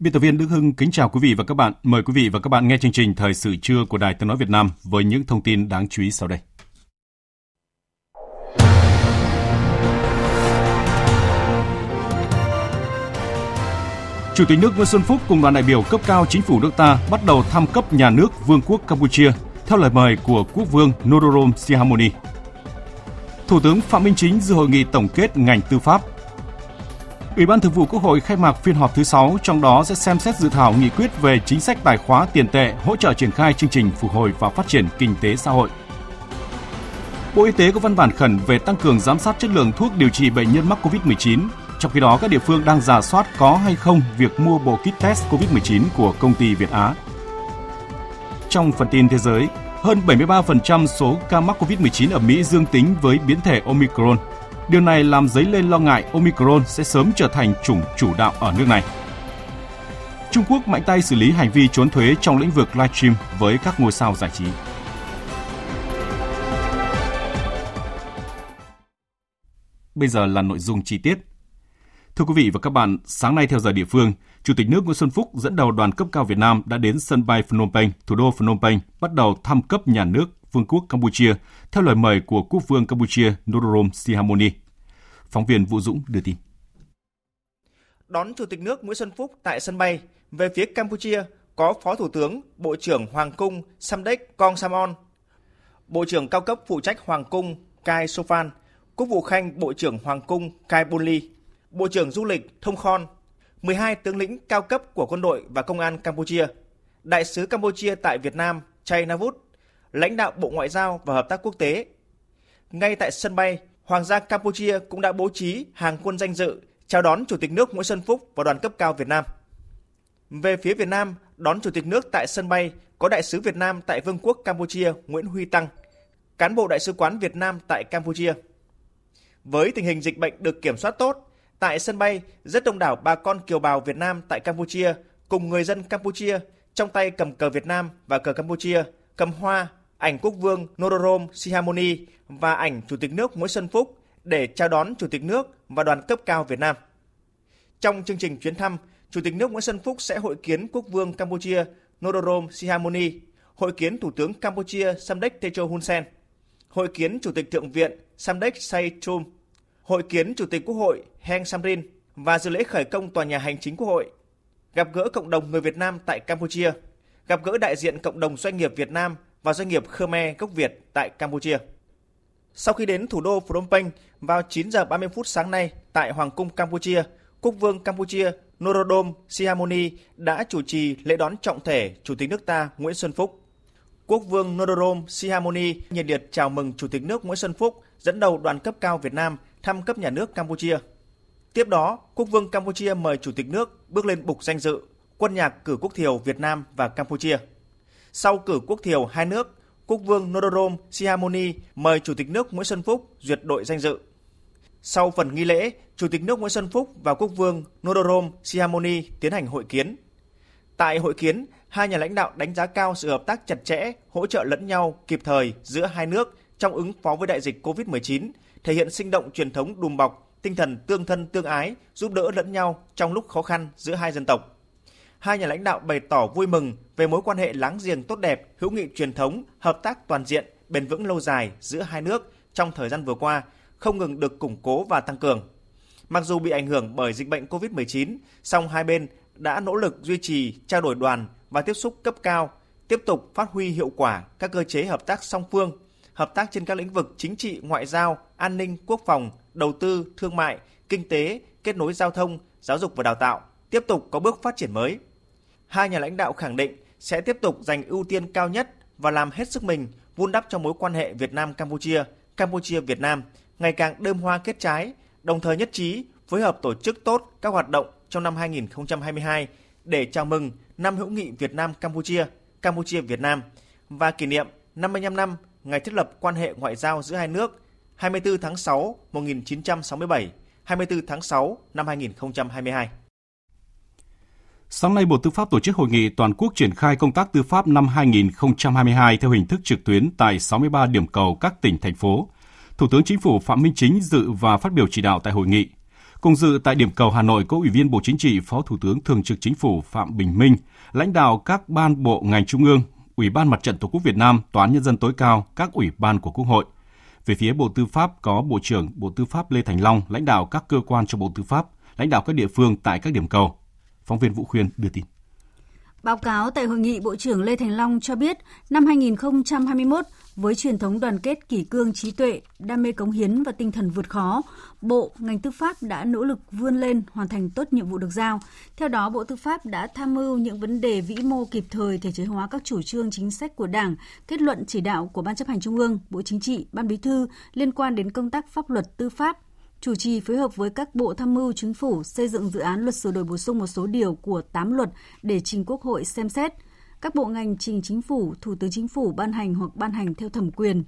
Biên tập viên Đức Hưng kính chào quý vị và các bạn. Mời quý vị và các bạn nghe chương trình Thời sự trưa của Đài Tiếng nói Việt Nam với những thông tin đáng chú ý sau đây. Chủ tịch nước Nguyễn Xuân Phúc cùng đoàn đại biểu cấp cao chính phủ nước ta bắt đầu thăm cấp nhà nước Vương quốc Campuchia, theo lời mời của Quốc vương Norodom Sihamoni. Thủ tướng Phạm Minh Chính dự hội nghị tổng kết ngành tư pháp Ủy ban Thường vụ Quốc hội khai mạc phiên họp thứ 6, trong đó sẽ xem xét dự thảo nghị quyết về chính sách tài khóa tiền tệ hỗ trợ triển khai chương trình phục hồi và phát triển kinh tế xã hội. Bộ Y tế có văn bản khẩn về tăng cường giám sát chất lượng thuốc điều trị bệnh nhân mắc COVID-19. Trong khi đó, các địa phương đang giả soát có hay không việc mua bộ kit test COVID-19 của công ty Việt Á. Trong phần tin thế giới, hơn 73% số ca mắc COVID-19 ở Mỹ dương tính với biến thể Omicron, Điều này làm dấy lên lo ngại Omicron sẽ sớm trở thành chủng chủ đạo ở nước này. Trung Quốc mạnh tay xử lý hành vi trốn thuế trong lĩnh vực livestream với các ngôi sao giải trí. Bây giờ là nội dung chi tiết. Thưa quý vị và các bạn, sáng nay theo giờ địa phương, Chủ tịch nước Nguyễn Xuân Phúc dẫn đầu đoàn cấp cao Việt Nam đã đến sân bay Phnom Penh, thủ đô Phnom Penh, bắt đầu thăm cấp nhà nước Vương quốc Campuchia theo lời mời của Quốc vương Campuchia Norodom Sihamoni. Phóng viên Vũ Dũng đưa tin. Đón Chủ tịch nước Nguyễn Xuân Phúc tại sân bay, về phía Campuchia có Phó Thủ tướng, Bộ trưởng Hoàng cung Samdech Kong Samon, Bộ trưởng cao cấp phụ trách Hoàng cung Kai Sofan, Quốc vụ Khanh Bộ trưởng Hoàng cung Kai Bunli, Bộ trưởng Du lịch Thông Khon, 12 tướng lĩnh cao cấp của quân đội và công an Campuchia, Đại sứ Campuchia tại Việt Nam Chay Navut lãnh đạo Bộ Ngoại giao và Hợp tác Quốc tế. Ngay tại sân bay, Hoàng gia Campuchia cũng đã bố trí hàng quân danh dự chào đón Chủ tịch nước Nguyễn Xuân Phúc và đoàn cấp cao Việt Nam. Về phía Việt Nam, đón Chủ tịch nước tại sân bay có Đại sứ Việt Nam tại Vương quốc Campuchia Nguyễn Huy Tăng, cán bộ Đại sứ quán Việt Nam tại Campuchia. Với tình hình dịch bệnh được kiểm soát tốt, tại sân bay rất đông đảo bà con kiều bào Việt Nam tại Campuchia cùng người dân Campuchia trong tay cầm cờ Việt Nam và cờ Campuchia, cầm hoa, ảnh quốc vương Norodom Sihamoni và ảnh Chủ tịch nước Nguyễn Xuân Phúc để chào đón Chủ tịch nước và đoàn cấp cao Việt Nam. Trong chương trình chuyến thăm, Chủ tịch nước Nguyễn Xuân Phúc sẽ hội kiến Quốc vương Campuchia Norodom Sihamoni, hội kiến Thủ tướng Campuchia Samdech Techo Hun Sen, hội kiến Chủ tịch Thượng viện Samdech Say Chum, hội kiến Chủ tịch Quốc hội Heng Samrin và dự lễ khởi công tòa nhà hành chính Quốc hội, gặp gỡ cộng đồng người Việt Nam tại Campuchia, gặp gỡ đại diện cộng đồng doanh nghiệp Việt Nam và doanh nghiệp Khmer gốc Việt tại Campuchia. Sau khi đến thủ đô Phnom Penh vào 9 giờ 30 phút sáng nay tại Hoàng cung Campuchia, Quốc vương Campuchia Norodom Sihamoni đã chủ trì lễ đón trọng thể Chủ tịch nước ta Nguyễn Xuân Phúc. Quốc vương Norodom Sihamoni nhiệt liệt chào mừng Chủ tịch nước Nguyễn Xuân Phúc dẫn đầu đoàn cấp cao Việt Nam thăm cấp nhà nước Campuchia. Tiếp đó, Quốc vương Campuchia mời Chủ tịch nước bước lên bục danh dự quân nhạc cử quốc thiều Việt Nam và Campuchia. Sau cử quốc thiều hai nước, Quốc vương Norodom Sihamoni mời Chủ tịch nước Nguyễn Xuân Phúc duyệt đội danh dự. Sau phần nghi lễ, Chủ tịch nước Nguyễn Xuân Phúc và Quốc vương Norodom Sihamoni tiến hành hội kiến. Tại hội kiến, hai nhà lãnh đạo đánh giá cao sự hợp tác chặt chẽ, hỗ trợ lẫn nhau kịp thời giữa hai nước trong ứng phó với đại dịch COVID-19, thể hiện sinh động truyền thống đùm bọc, tinh thần tương thân tương ái, giúp đỡ lẫn nhau trong lúc khó khăn giữa hai dân tộc hai nhà lãnh đạo bày tỏ vui mừng về mối quan hệ láng giềng tốt đẹp, hữu nghị truyền thống, hợp tác toàn diện, bền vững lâu dài giữa hai nước trong thời gian vừa qua, không ngừng được củng cố và tăng cường. Mặc dù bị ảnh hưởng bởi dịch bệnh COVID-19, song hai bên đã nỗ lực duy trì trao đổi đoàn và tiếp xúc cấp cao, tiếp tục phát huy hiệu quả các cơ chế hợp tác song phương, hợp tác trên các lĩnh vực chính trị, ngoại giao, an ninh, quốc phòng, đầu tư, thương mại, kinh tế, kết nối giao thông, giáo dục và đào tạo tiếp tục có bước phát triển mới. Hai nhà lãnh đạo khẳng định sẽ tiếp tục dành ưu tiên cao nhất và làm hết sức mình vun đắp cho mối quan hệ Việt Nam Campuchia, Campuchia Việt Nam ngày càng đơm hoa kết trái, đồng thời nhất trí phối hợp tổ chức tốt các hoạt động trong năm 2022 để chào mừng năm hữu nghị Việt Nam Campuchia, Campuchia Việt Nam và kỷ niệm 55 năm ngày thiết lập quan hệ ngoại giao giữa hai nước 24 tháng 6 1967, 24 tháng 6 năm 2022. Sáng nay, Bộ Tư pháp tổ chức hội nghị toàn quốc triển khai công tác tư pháp năm 2022 theo hình thức trực tuyến tại 63 điểm cầu các tỉnh, thành phố. Thủ tướng Chính phủ Phạm Minh Chính dự và phát biểu chỉ đạo tại hội nghị. Cùng dự tại điểm cầu Hà Nội có Ủy viên Bộ Chính trị, Phó Thủ tướng Thường trực Chính phủ Phạm Bình Minh, lãnh đạo các ban bộ ngành trung ương, Ủy ban Mặt trận Tổ quốc Việt Nam, Tòa án Nhân dân tối cao, các ủy ban của Quốc hội. Về phía Bộ Tư pháp có Bộ trưởng Bộ Tư pháp Lê Thành Long, lãnh đạo các cơ quan trong Bộ Tư pháp, lãnh đạo các địa phương tại các điểm cầu. Phóng viên Vũ Khuyên đưa tin. Báo cáo tại hội nghị, Bộ trưởng Lê Thành Long cho biết, năm 2021, với truyền thống đoàn kết kỷ cương trí tuệ, đam mê cống hiến và tinh thần vượt khó, Bộ, ngành tư pháp đã nỗ lực vươn lên hoàn thành tốt nhiệm vụ được giao. Theo đó, Bộ Tư pháp đã tham mưu những vấn đề vĩ mô kịp thời thể chế hóa các chủ trương chính sách của Đảng, kết luận chỉ đạo của Ban chấp hành Trung ương, Bộ Chính trị, Ban Bí thư liên quan đến công tác pháp luật tư pháp, chủ trì phối hợp với các bộ tham mưu chính phủ xây dựng dự án luật sửa đổi bổ sung một số điều của 8 luật để trình Quốc hội xem xét. Các bộ ngành trình chính phủ, Thủ tướng Chính phủ ban hành hoặc ban hành theo thẩm quyền.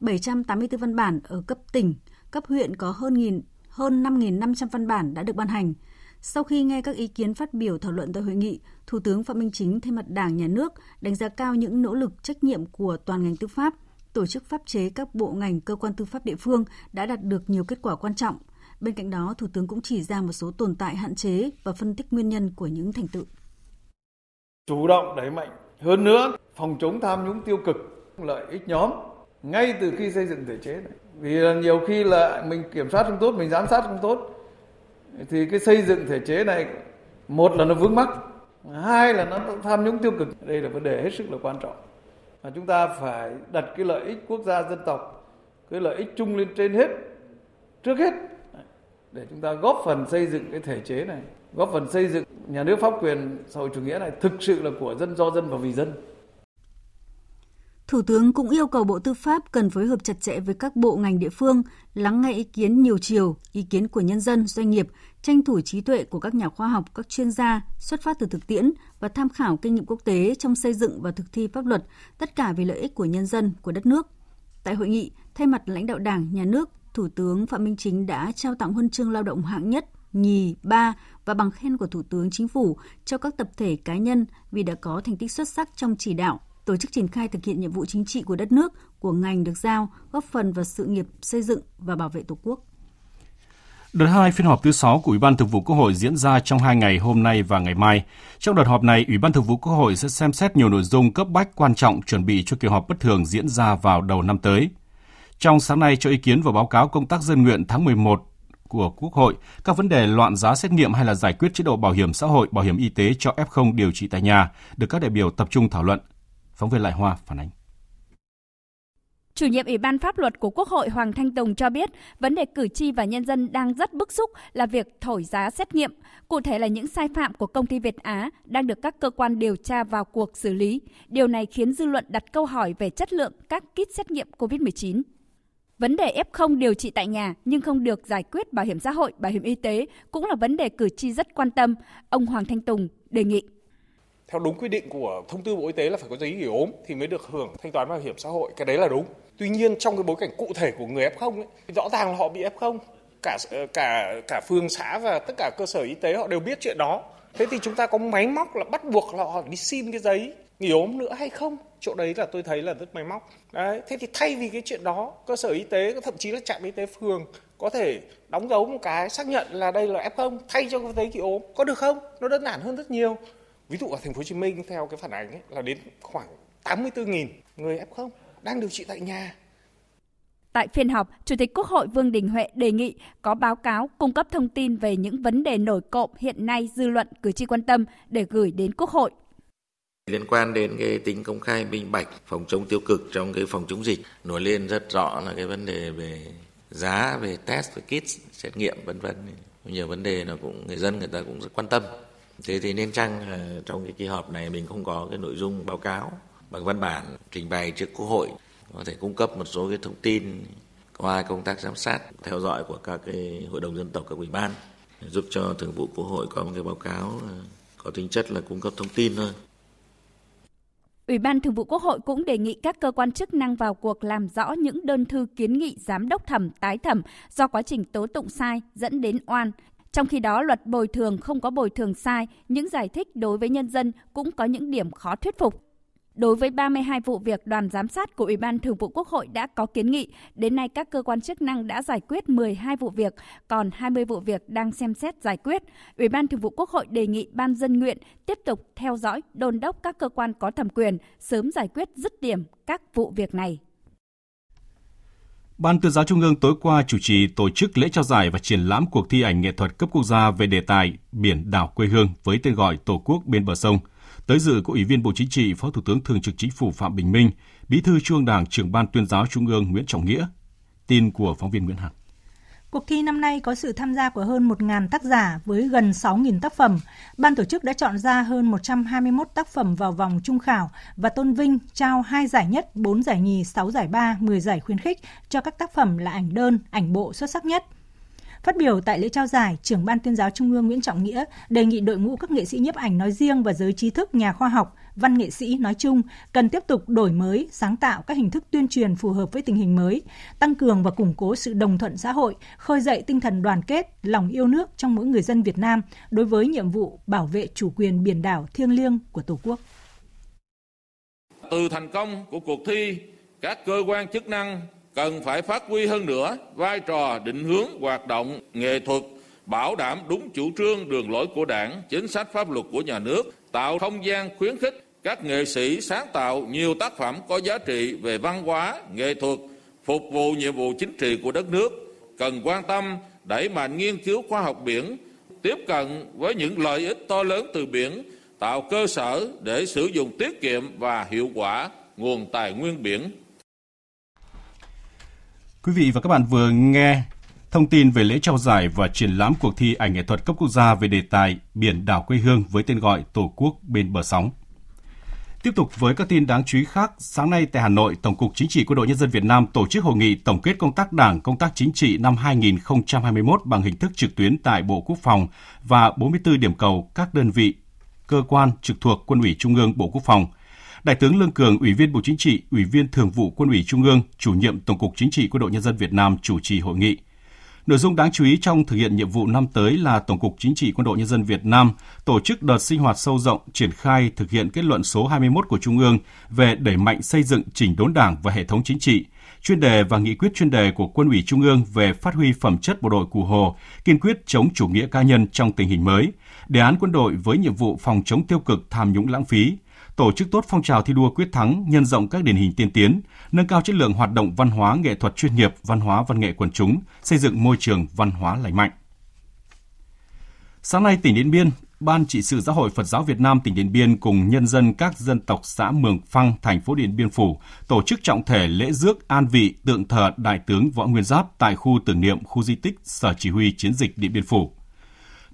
784 văn bản ở cấp tỉnh, cấp huyện có hơn nghìn hơn 5.500 văn bản đã được ban hành. Sau khi nghe các ý kiến phát biểu thảo luận tại hội nghị, Thủ tướng Phạm Minh Chính thay mặt Đảng, Nhà nước đánh giá cao những nỗ lực trách nhiệm của toàn ngành tư pháp – tổ chức pháp chế các bộ ngành cơ quan tư pháp địa phương đã đạt được nhiều kết quả quan trọng. Bên cạnh đó, Thủ tướng cũng chỉ ra một số tồn tại hạn chế và phân tích nguyên nhân của những thành tựu. Chủ động đẩy mạnh hơn nữa phòng chống tham nhũng tiêu cực, lợi ích nhóm ngay từ khi xây dựng thể chế này. Vì nhiều khi là mình kiểm soát không tốt, mình giám sát không tốt thì cái xây dựng thể chế này một là nó vướng mắc, hai là nó tham nhũng tiêu cực. Đây là vấn đề hết sức là quan trọng mà chúng ta phải đặt cái lợi ích quốc gia dân tộc, cái lợi ích chung lên trên hết, trước hết. Để chúng ta góp phần xây dựng cái thể chế này, góp phần xây dựng nhà nước pháp quyền xã hội chủ nghĩa này thực sự là của dân do dân và vì dân. Thủ tướng cũng yêu cầu Bộ Tư pháp cần phối hợp chặt chẽ với các bộ ngành địa phương, lắng nghe ý kiến nhiều chiều, ý kiến của nhân dân, doanh nghiệp, tranh thủ trí tuệ của các nhà khoa học, các chuyên gia, xuất phát từ thực tiễn và tham khảo kinh nghiệm quốc tế trong xây dựng và thực thi pháp luật, tất cả vì lợi ích của nhân dân, của đất nước. Tại hội nghị, thay mặt lãnh đạo Đảng, Nhà nước, Thủ tướng Phạm Minh Chính đã trao tặng huân chương lao động hạng nhất, nhì, ba và bằng khen của Thủ tướng Chính phủ cho các tập thể cá nhân vì đã có thành tích xuất sắc trong chỉ đạo, tổ chức triển khai thực hiện nhiệm vụ chính trị của đất nước, của ngành được giao, góp phần vào sự nghiệp xây dựng và bảo vệ Tổ quốc. Đợt 2 phiên họp thứ 6 của Ủy ban Thường vụ Quốc hội diễn ra trong hai ngày hôm nay và ngày mai. Trong đợt họp này, Ủy ban Thường vụ Quốc hội sẽ xem xét nhiều nội dung cấp bách quan trọng chuẩn bị cho kỳ họp bất thường diễn ra vào đầu năm tới. Trong sáng nay cho ý kiến vào báo cáo công tác dân nguyện tháng 11 của Quốc hội, các vấn đề loạn giá xét nghiệm hay là giải quyết chế độ bảo hiểm xã hội, bảo hiểm y tế cho F0 điều trị tại nhà được các đại biểu tập trung thảo luận. Phóng viên Lại Hoa phản ánh. Chủ nhiệm Ủy ban Pháp luật của Quốc hội Hoàng Thanh Tùng cho biết, vấn đề cử tri và nhân dân đang rất bức xúc là việc thổi giá xét nghiệm, cụ thể là những sai phạm của công ty Việt Á đang được các cơ quan điều tra vào cuộc xử lý. Điều này khiến dư luận đặt câu hỏi về chất lượng các kit xét nghiệm COVID-19. Vấn đề F0 điều trị tại nhà nhưng không được giải quyết bảo hiểm xã hội, bảo hiểm y tế cũng là vấn đề cử tri rất quan tâm, ông Hoàng Thanh Tùng đề nghị theo đúng quy định của thông tư Bộ Y tế là phải có giấy nghỉ ốm thì mới được hưởng thanh toán bảo hiểm xã hội. Cái đấy là đúng. Tuy nhiên trong cái bối cảnh cụ thể của người F0 ấy, rõ ràng là họ bị F0. Cả ờ, cả cả phường xã và tất cả cơ sở y tế họ đều biết chuyện đó. Thế thì chúng ta có máy móc là bắt buộc là họ đi xin cái giấy nghỉ ốm nữa hay không? Chỗ đấy là tôi thấy là rất máy móc. Đấy, thế thì thay vì cái chuyện đó, cơ sở y tế thậm chí là trạm y tế phường có thể đóng dấu một cái xác nhận là đây là F0 thay cho cái giấy nghỉ ốm có được không? Nó đơn giản hơn rất nhiều. Ví dụ ở thành phố Hồ Chí Minh theo cái phản ánh ấy, là đến khoảng 84.000 người F0 đang điều trị tại nhà. Tại phiên họp, Chủ tịch Quốc hội Vương Đình Huệ đề nghị có báo cáo cung cấp thông tin về những vấn đề nổi cộng hiện nay dư luận cử tri quan tâm để gửi đến Quốc hội. Liên quan đến cái tính công khai minh bạch, phòng chống tiêu cực trong cái phòng chống dịch nổi lên rất rõ là cái vấn đề về giá về test về kit xét nghiệm vân vân nhiều vấn đề là cũng người dân người ta cũng rất quan tâm thế thì nên chăng trong cái kỳ họp này mình không có cái nội dung báo cáo bằng văn bản trình bày trước quốc hội có thể cung cấp một số cái thông tin qua công tác giám sát, theo dõi của các cái hội đồng dân tộc, các ủy ban, giúp cho thường vụ quốc hội có một cái báo cáo ờ, có tính chất là cung cấp thông tin thôi Ủy ban Thường vụ Quốc hội cũng đề nghị các cơ quan chức năng vào cuộc làm rõ những đơn thư kiến nghị giám đốc thẩm, tái thẩm do quá trình tố tụng sai dẫn đến oan. Trong khi đó, luật bồi thường không có bồi thường sai, những giải thích đối với nhân dân cũng có những điểm khó thuyết phục. Đối với 32 vụ việc đoàn giám sát của Ủy ban Thường vụ Quốc hội đã có kiến nghị, đến nay các cơ quan chức năng đã giải quyết 12 vụ việc, còn 20 vụ việc đang xem xét giải quyết. Ủy ban Thường vụ Quốc hội đề nghị Ban dân nguyện tiếp tục theo dõi, đôn đốc các cơ quan có thẩm quyền sớm giải quyết dứt điểm các vụ việc này. Ban tuyên giáo Trung ương tối qua chủ trì tổ chức lễ trao giải và triển lãm cuộc thi ảnh nghệ thuật cấp quốc gia về đề tài Biển đảo quê hương với tên gọi Tổ quốc bên bờ sông – Tới dự có Ủy viên Bộ Chính trị, Phó Thủ tướng Thường trực Chính phủ Phạm Bình Minh, Bí thư Trung ương Đảng, trưởng ban tuyên giáo Trung ương Nguyễn Trọng Nghĩa. Tin của phóng viên Nguyễn Hằng. Cuộc thi năm nay có sự tham gia của hơn 1.000 tác giả với gần 6.000 tác phẩm. Ban tổ chức đã chọn ra hơn 121 tác phẩm vào vòng trung khảo và tôn vinh trao 2 giải nhất, 4 giải nhì, 6 giải ba, 10 giải khuyến khích cho các tác phẩm là ảnh đơn, ảnh bộ xuất sắc nhất – Phát biểu tại lễ trao giải, trưởng ban tuyên giáo Trung ương Nguyễn Trọng Nghĩa đề nghị đội ngũ các nghệ sĩ nhiếp ảnh nói riêng và giới trí thức, nhà khoa học, văn nghệ sĩ nói chung cần tiếp tục đổi mới, sáng tạo các hình thức tuyên truyền phù hợp với tình hình mới, tăng cường và củng cố sự đồng thuận xã hội, khơi dậy tinh thần đoàn kết, lòng yêu nước trong mỗi người dân Việt Nam đối với nhiệm vụ bảo vệ chủ quyền biển đảo thiêng liêng của Tổ quốc. Từ thành công của cuộc thi, các cơ quan chức năng cần phải phát huy hơn nữa vai trò định hướng hoạt động nghệ thuật bảo đảm đúng chủ trương đường lối của đảng chính sách pháp luật của nhà nước tạo không gian khuyến khích các nghệ sĩ sáng tạo nhiều tác phẩm có giá trị về văn hóa, nghệ thuật, phục vụ nhiệm vụ chính trị của đất nước, cần quan tâm, đẩy mạnh nghiên cứu khoa học biển, tiếp cận với những lợi ích to lớn từ biển, tạo cơ sở để sử dụng tiết kiệm và hiệu quả nguồn tài nguyên biển Quý vị và các bạn vừa nghe thông tin về lễ trao giải và triển lãm cuộc thi ảnh nghệ thuật cấp quốc gia về đề tài Biển đảo quê hương với tên gọi Tổ quốc bên bờ sóng. Tiếp tục với các tin đáng chú ý khác, sáng nay tại Hà Nội, Tổng cục Chính trị Quân đội Nhân dân Việt Nam tổ chức hội nghị tổng kết công tác Đảng, công tác chính trị năm 2021 bằng hình thức trực tuyến tại Bộ Quốc phòng và 44 điểm cầu các đơn vị, cơ quan trực thuộc Quân ủy Trung ương Bộ Quốc phòng – Đại tướng Lương Cường, Ủy viên Bộ Chính trị, Ủy viên Thường vụ Quân ủy Trung ương, chủ nhiệm Tổng cục Chính trị Quân đội Nhân dân Việt Nam chủ trì hội nghị. Nội dung đáng chú ý trong thực hiện nhiệm vụ năm tới là Tổng cục Chính trị Quân đội Nhân dân Việt Nam tổ chức đợt sinh hoạt sâu rộng triển khai thực hiện kết luận số 21 của Trung ương về đẩy mạnh xây dựng chỉnh đốn Đảng và hệ thống chính trị, chuyên đề và nghị quyết chuyên đề của Quân ủy Trung ương về phát huy phẩm chất bộ đội Cụ Hồ, kiên quyết chống chủ nghĩa cá nhân trong tình hình mới, đề án quân đội với nhiệm vụ phòng chống tiêu cực tham nhũng lãng phí, tổ chức tốt phong trào thi đua quyết thắng, nhân rộng các điển hình tiên tiến, nâng cao chất lượng hoạt động văn hóa nghệ thuật chuyên nghiệp, văn hóa văn nghệ quần chúng, xây dựng môi trường văn hóa lành mạnh. Sáng nay, tỉnh Điện Biên, Ban trị sự Giáo hội Phật giáo Việt Nam tỉnh Điện Biên cùng nhân dân các dân tộc xã Mường Phăng, thành phố Điện Biên Phủ tổ chức trọng thể lễ rước an vị tượng thờ Đại tướng Võ Nguyên Giáp tại khu tưởng niệm khu di tích Sở Chỉ huy Chiến dịch Điện Biên Phủ.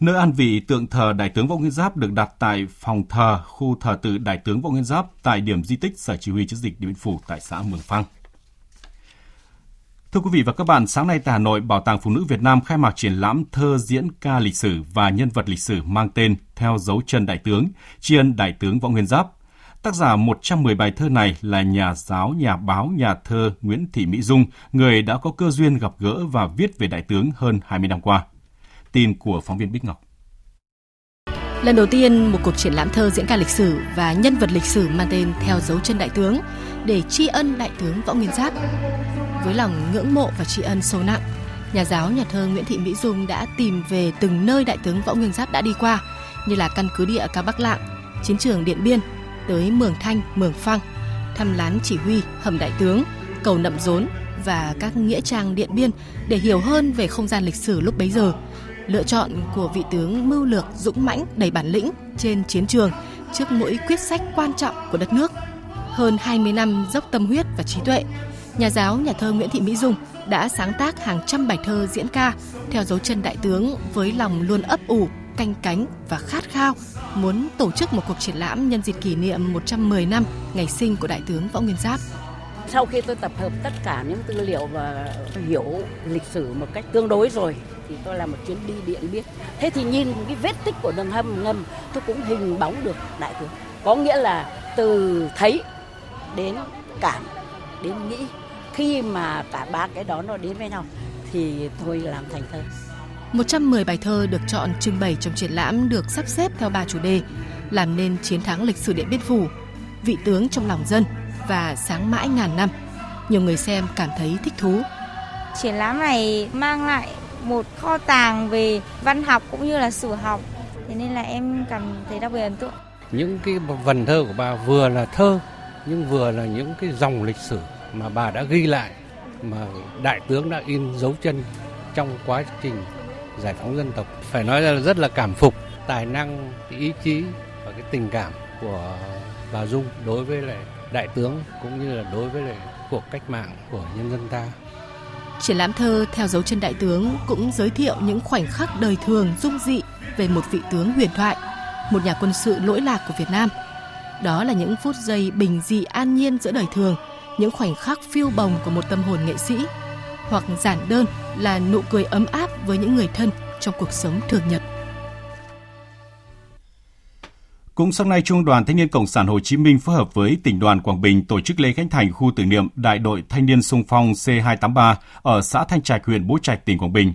Nơi an vị tượng thờ Đại tướng Võ Nguyên Giáp được đặt tại phòng thờ khu thờ tự Đại tướng Võ Nguyên Giáp tại điểm di tích Sở Chỉ huy Chiến dịch Điện Biên Phủ tại xã Mường Phăng. Thưa quý vị và các bạn, sáng nay tại Hà Nội, Bảo tàng Phụ nữ Việt Nam khai mạc triển lãm thơ diễn ca lịch sử và nhân vật lịch sử mang tên Theo dấu chân Đại tướng, tri ân Đại tướng Võ Nguyên Giáp. Tác giả 110 bài thơ này là nhà giáo, nhà báo, nhà thơ Nguyễn Thị Mỹ Dung, người đã có cơ duyên gặp gỡ và viết về Đại tướng hơn 20 năm qua. Tin của phóng viên Bích Ngọc. Lần đầu tiên, một cuộc triển lãm thơ diễn ca lịch sử và nhân vật lịch sử mang tên Theo dấu chân đại tướng để tri ân đại tướng Võ Nguyên Giáp. Với lòng ngưỡng mộ và tri ân sâu nặng, nhà giáo nhà thơ Nguyễn Thị Mỹ Dung đã tìm về từng nơi đại tướng Võ Nguyên Giáp đã đi qua, như là căn cứ địa Cao Bắc Lạng, chiến trường Điện Biên, tới Mường Thanh, Mường Phăng, thăm lán chỉ huy, hầm đại tướng, cầu Nậm Rốn và các nghĩa trang Điện Biên để hiểu hơn về không gian lịch sử lúc bấy giờ – lựa chọn của vị tướng mưu lược dũng mãnh đầy bản lĩnh trên chiến trường trước mỗi quyết sách quan trọng của đất nước. Hơn 20 năm dốc tâm huyết và trí tuệ, nhà giáo nhà thơ Nguyễn Thị Mỹ Dung đã sáng tác hàng trăm bài thơ diễn ca theo dấu chân đại tướng với lòng luôn ấp ủ, canh cánh và khát khao muốn tổ chức một cuộc triển lãm nhân dịp kỷ niệm 110 năm ngày sinh của đại tướng Võ Nguyên Giáp. Sau khi tôi tập hợp tất cả những tư liệu và hiểu lịch sử một cách tương đối rồi thì tôi làm một chuyến đi điện biên. Thế thì nhìn cái vết tích của đường hầm ngầm tôi cũng hình bóng được đại tướng. Có nghĩa là từ thấy đến cảm đến nghĩ khi mà cả ba cái đó nó đến với nhau thì tôi làm thành thơ. 110 bài thơ được chọn trưng bày trong triển lãm được sắp xếp theo ba chủ đề, làm nên chiến thắng lịch sử Điện Biên Phủ, vị tướng trong lòng dân và sáng mãi ngàn năm. Nhiều người xem cảm thấy thích thú. Triển lãm này mang lại một kho tàng về văn học cũng như là sử học, thế nên là em cảm thấy đặc biệt ấn tượng. Những cái vần thơ của bà vừa là thơ nhưng vừa là những cái dòng lịch sử mà bà đã ghi lại mà đại tướng đã in dấu chân trong quá trình giải phóng dân tộc phải nói là rất là cảm phục tài năng cái ý chí và cái tình cảm của bà Dung đối với lại đại tướng cũng như là đối với lại cuộc cách mạng của nhân dân ta. Triển lãm thơ theo dấu chân đại tướng cũng giới thiệu những khoảnh khắc đời thường dung dị về một vị tướng huyền thoại, một nhà quân sự lỗi lạc của Việt Nam. Đó là những phút giây bình dị an nhiên giữa đời thường, những khoảnh khắc phiêu bồng của một tâm hồn nghệ sĩ, hoặc giản đơn là nụ cười ấm áp với những người thân trong cuộc sống thường nhật. Cũng sáng nay, Trung đoàn Thanh niên Cộng sản Hồ Chí Minh phối hợp với tỉnh đoàn Quảng Bình tổ chức lễ khánh thành khu tưởng niệm Đại đội Thanh niên sung phong C283 ở xã Thanh Trạch, huyện Bố Trạch, tỉnh Quảng Bình.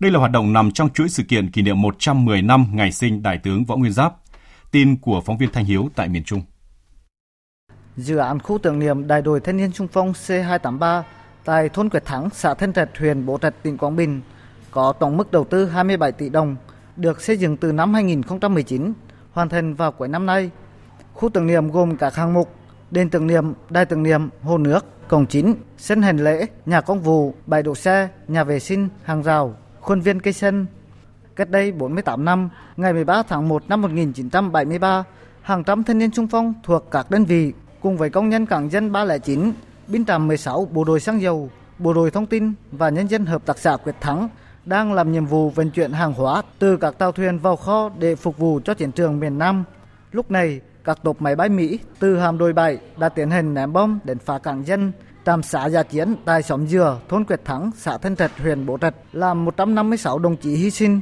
Đây là hoạt động nằm trong chuỗi sự kiện kỷ niệm 110 năm ngày sinh Đại tướng Võ Nguyên Giáp. Tin của phóng viên Thanh Hiếu tại miền Trung. Dự án khu tưởng niệm Đại đội Thanh niên sung phong C283 tại thôn Quyết Thắng, xã Thanh Trạch, huyện Bố Trạch, tỉnh Quảng Bình có tổng mức đầu tư 27 tỷ đồng, được xây dựng từ năm 2019 hoàn thành vào cuối năm nay. Khu tưởng niệm gồm các hạng mục đền tưởng niệm, đài tưởng niệm, hồ nước, cổng chính, sân hành lễ, nhà công vụ, bãi đỗ xe, nhà vệ sinh, hàng rào, khuôn viên cây xanh. Cách đây 48 năm, ngày 13 tháng 1 năm 1973, hàng trăm thanh niên xung phong thuộc các đơn vị cùng với công nhân cảng dân 309, binh trạm 16, bộ đội xăng dầu, bộ đội thông tin và nhân dân hợp tác xã Quyết Thắng đang làm nhiệm vụ vận chuyển hàng hóa từ các tàu thuyền vào kho để phục vụ cho chiến trường miền Nam. Lúc này, các tốp máy bay Mỹ từ hàm đồi 7 đã tiến hành ném bom đến phá cảng dân, trạm xã gia chiến tại xóm Dừa, thôn Quyết Thắng, xã Thân Trạch, huyện Bố Trạch, làm 156 đồng chí hy sinh.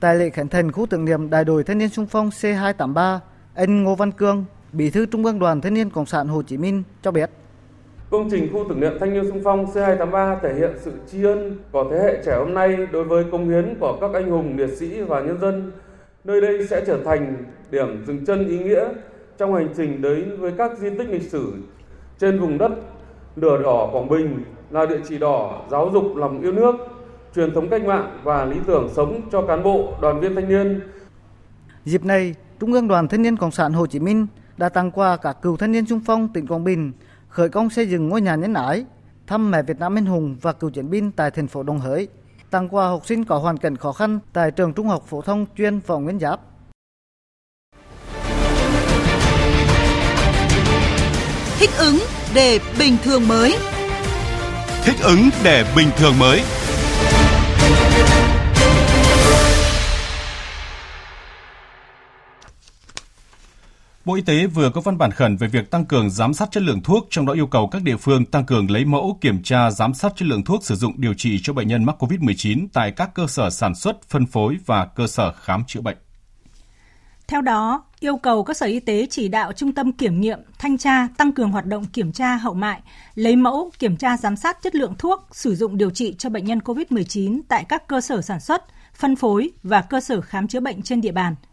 Tại lễ khánh thành khu tưởng niệm Đại đội Thanh niên xung phong C283, anh Ngô Văn Cương, Bí thư Trung ương Đoàn Thanh niên Cộng sản Hồ Chí Minh cho biết. Công trình khu tưởng niệm thanh niên sung phong C283 thể hiện sự tri ân của thế hệ trẻ hôm nay đối với công hiến của các anh hùng liệt sĩ và nhân dân. Nơi đây sẽ trở thành điểm dừng chân ý nghĩa trong hành trình đến với các di tích lịch sử trên vùng đất lửa đỏ Quảng Bình là địa chỉ đỏ giáo dục lòng yêu nước, truyền thống cách mạng và lý tưởng sống cho cán bộ, đoàn viên thanh niên. Dịp này, Trung ương Đoàn Thanh niên Cộng sản Hồ Chí Minh đã tặng quà các cựu thanh niên xung phong tỉnh Quảng Bình khởi công xây dựng ngôi nhà nhân ái, thăm mẹ Việt Nam anh hùng và cựu chiến binh tại thành phố Đồng Hới, tặng quà học sinh có hoàn cảnh khó khăn tại trường Trung học phổ thông chuyên Võ Nguyên Giáp. Thích ứng để bình thường mới. Thích ứng để bình thường mới. Bộ Y tế vừa có văn bản khẩn về việc tăng cường giám sát chất lượng thuốc, trong đó yêu cầu các địa phương tăng cường lấy mẫu kiểm tra giám sát chất lượng thuốc sử dụng điều trị cho bệnh nhân mắc COVID-19 tại các cơ sở sản xuất, phân phối và cơ sở khám chữa bệnh. Theo đó, yêu cầu các sở y tế chỉ đạo trung tâm kiểm nghiệm, thanh tra tăng cường hoạt động kiểm tra hậu mại, lấy mẫu, kiểm tra giám sát chất lượng thuốc sử dụng điều trị cho bệnh nhân COVID-19 tại các cơ sở sản xuất, phân phối và cơ sở khám chữa bệnh trên địa bàn –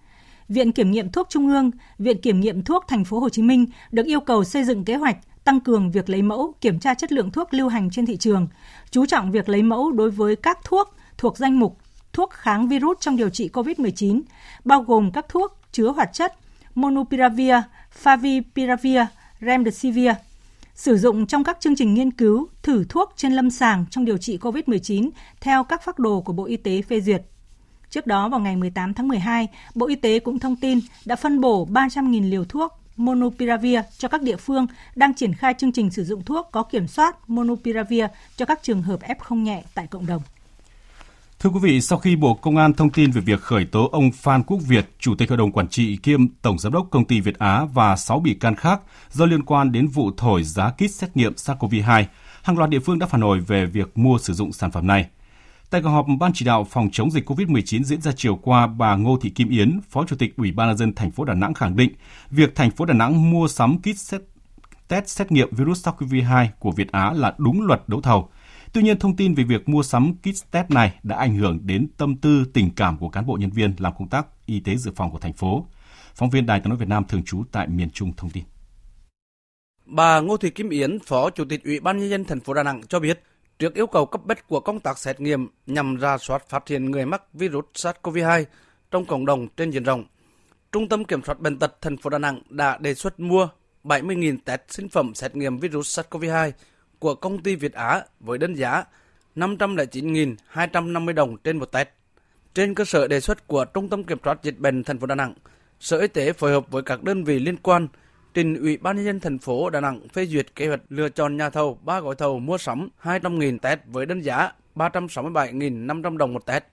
Viện Kiểm nghiệm thuốc Trung ương, Viện Kiểm nghiệm thuốc Thành phố Hồ Chí Minh được yêu cầu xây dựng kế hoạch tăng cường việc lấy mẫu, kiểm tra chất lượng thuốc lưu hành trên thị trường, chú trọng việc lấy mẫu đối với các thuốc thuộc danh mục thuốc kháng virus trong điều trị COVID-19, bao gồm các thuốc chứa hoạt chất Monopiravir, Favipiravir, Remdesivir, sử dụng trong các chương trình nghiên cứu, thử thuốc trên lâm sàng trong điều trị COVID-19 theo các phác đồ của Bộ Y tế phê duyệt. Trước đó vào ngày 18 tháng 12, Bộ Y tế cũng thông tin đã phân bổ 300.000 liều thuốc Monopiravir cho các địa phương đang triển khai chương trình sử dụng thuốc có kiểm soát Monopiravir cho các trường hợp F0 nhẹ tại cộng đồng. Thưa quý vị, sau khi Bộ Công an thông tin về việc khởi tố ông Phan Quốc Việt, Chủ tịch Hội đồng Quản trị kiêm Tổng Giám đốc Công ty Việt Á và 6 bị can khác do liên quan đến vụ thổi giá kit xét nghiệm SARS-CoV-2, hàng loạt địa phương đã phản hồi về việc mua sử dụng sản phẩm này. Tại cuộc họp Ban chỉ đạo phòng chống dịch COVID-19 diễn ra chiều qua, bà Ngô Thị Kim Yến, Phó Chủ tịch Ủy ban nhân dân thành phố Đà Nẵng khẳng định, việc thành phố Đà Nẵng mua sắm kit xét, test xét nghiệm virus SARS-CoV-2 của Việt Á là đúng luật đấu thầu. Tuy nhiên, thông tin về việc mua sắm kit test này đã ảnh hưởng đến tâm tư, tình cảm của cán bộ nhân viên làm công tác y tế dự phòng của thành phố. Phóng viên Đài tiếng nói Việt Nam thường trú tại miền Trung thông tin. Bà Ngô Thị Kim Yến, Phó Chủ tịch Ủy ban nhân dân thành phố Đà Nẵng cho biết, trước yêu cầu cấp bách của công tác xét nghiệm nhằm ra soát phát hiện người mắc virus SARS-CoV-2 trong cộng đồng trên diện rộng, Trung tâm Kiểm soát Bệnh tật thành phố Đà Nẵng đã đề xuất mua 70.000 test sinh phẩm xét nghiệm virus SARS-CoV-2 của công ty Việt Á với đơn giá 509.250 đồng trên một test. Trên cơ sở đề xuất của Trung tâm Kiểm soát Dịch bệnh thành phố Đà Nẵng, Sở Y tế phối hợp với các đơn vị liên quan trình Ủy ban nhân dân thành phố Đà Nẵng phê duyệt kế hoạch lựa chọn nhà thầu ba gói thầu mua sắm 200.000 test với đơn giá 367.500 đồng một test.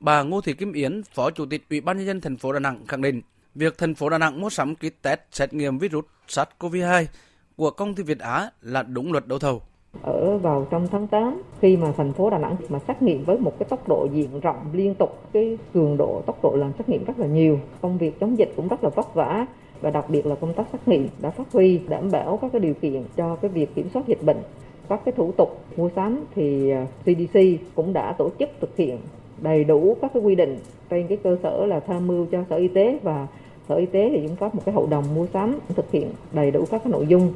Bà Ngô Thị Kim Yến, Phó Chủ tịch Ủy ban nhân dân thành phố Đà Nẵng khẳng định, việc thành phố Đà Nẵng mua sắm kit test xét nghiệm virus SARS-CoV-2 của công ty Việt Á là đúng luật đấu thầu. Ở vào trong tháng 8 khi mà thành phố Đà Nẵng mà xét nghiệm với một cái tốc độ diện rộng liên tục, cái cường độ tốc độ làm xét nghiệm rất là nhiều, công việc chống dịch cũng rất là vất vả và đặc biệt là công tác xét nghiệm đã phát huy, đảm bảo các cái điều kiện cho cái việc kiểm soát dịch bệnh. Các cái thủ tục mua sắm thì à, CDC cũng đã tổ chức thực hiện đầy đủ các cái quy định trên cái cơ sở là tham mưu cho Sở Y tế và Sở Y tế thì cũng có một cái hội đồng mua sắm, thực hiện đầy đủ các cái nội dung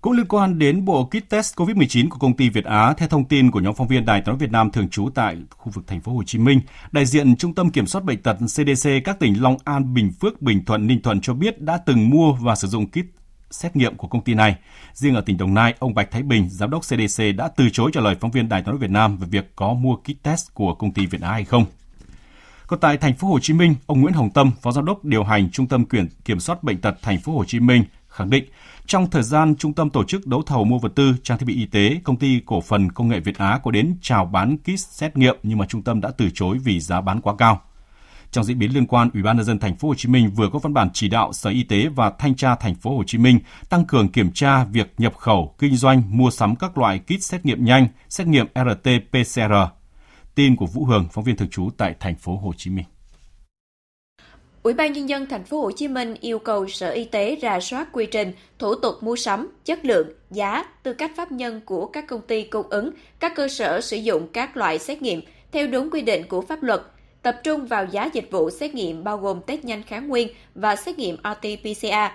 cũng liên quan đến bộ kit test COVID-19 của công ty Việt Á, theo thông tin của nhóm phóng viên Đài tiếng nói Việt Nam thường trú tại khu vực thành phố Hồ Chí Minh, đại diện Trung tâm Kiểm soát bệnh tật CDC các tỉnh Long An, Bình Phước, Bình Thuận, Ninh Thuận cho biết đã từng mua và sử dụng kit xét nghiệm của công ty này. Riêng ở tỉnh Đồng Nai, ông Bạch Thái Bình, giám đốc CDC đã từ chối trả lời phóng viên Đài tiếng nói Việt Nam về việc có mua kit test của công ty Việt Á hay không. Còn tại thành phố Hồ Chí Minh, ông Nguyễn Hồng Tâm, phó giám đốc điều hành Trung tâm Kiểm kiểm soát bệnh tật thành phố Hồ Chí Minh khẳng định trong thời gian trung tâm tổ chức đấu thầu mua vật tư, trang thiết bị y tế, công ty cổ phần công nghệ Việt Á có đến chào bán kit xét nghiệm nhưng mà trung tâm đã từ chối vì giá bán quá cao. Trong diễn biến liên quan, Ủy ban nhân dân thành phố Hồ Chí Minh vừa có văn bản chỉ đạo Sở Y tế và Thanh tra thành phố Hồ Chí Minh tăng cường kiểm tra việc nhập khẩu, kinh doanh, mua sắm các loại kit xét nghiệm nhanh, xét nghiệm RT-PCR. Tin của Vũ Hường, phóng viên thường trú tại thành phố Hồ Chí Minh. Ủy ban nhân dân thành phố Hồ Chí Minh yêu cầu Sở Y tế rà soát quy trình, thủ tục mua sắm, chất lượng, giá, tư cách pháp nhân của các công ty cung ứng, các cơ sở sử dụng các loại xét nghiệm theo đúng quy định của pháp luật, tập trung vào giá dịch vụ xét nghiệm bao gồm test nhanh kháng nguyên và xét nghiệm RT-PCR.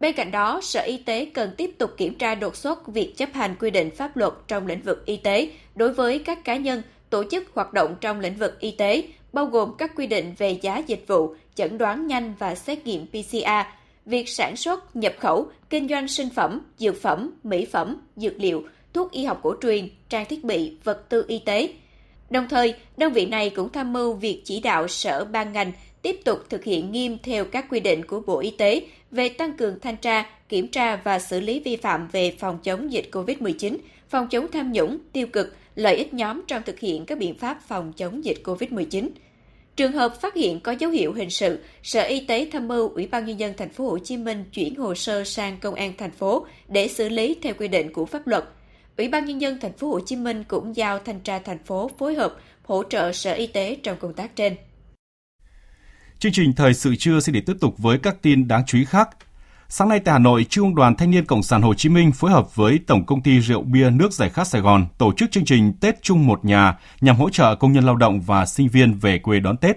Bên cạnh đó, Sở Y tế cần tiếp tục kiểm tra đột xuất việc chấp hành quy định pháp luật trong lĩnh vực y tế đối với các cá nhân, tổ chức hoạt động trong lĩnh vực y tế, bao gồm các quy định về giá dịch vụ, chẩn đoán nhanh và xét nghiệm PCR, việc sản xuất, nhập khẩu, kinh doanh sinh phẩm, dược phẩm, mỹ phẩm, dược liệu, thuốc y học cổ truyền, trang thiết bị, vật tư y tế. Đồng thời, đơn vị này cũng tham mưu việc chỉ đạo sở ban ngành tiếp tục thực hiện nghiêm theo các quy định của Bộ Y tế về tăng cường thanh tra, kiểm tra và xử lý vi phạm về phòng chống dịch COVID-19, phòng chống tham nhũng, tiêu cực, lợi ích nhóm trong thực hiện các biện pháp phòng chống dịch COVID-19. Trường hợp phát hiện có dấu hiệu hình sự, Sở Y tế tham mưu Ủy ban nhân dân thành phố Hồ Chí Minh chuyển hồ sơ sang công an thành phố để xử lý theo quy định của pháp luật. Ủy ban nhân dân thành phố Hồ Chí Minh cũng giao thanh tra thành phố phối hợp hỗ trợ Sở Y tế trong công tác trên. Chương trình thời sự trưa sẽ để tiếp tục với các tin đáng chú ý khác. Sáng nay tại Hà Nội, Trung đoàn Thanh niên Cộng sản Hồ Chí Minh phối hợp với Tổng công ty rượu bia nước giải khát Sài Gòn tổ chức chương trình Tết chung một nhà nhằm hỗ trợ công nhân lao động và sinh viên về quê đón Tết.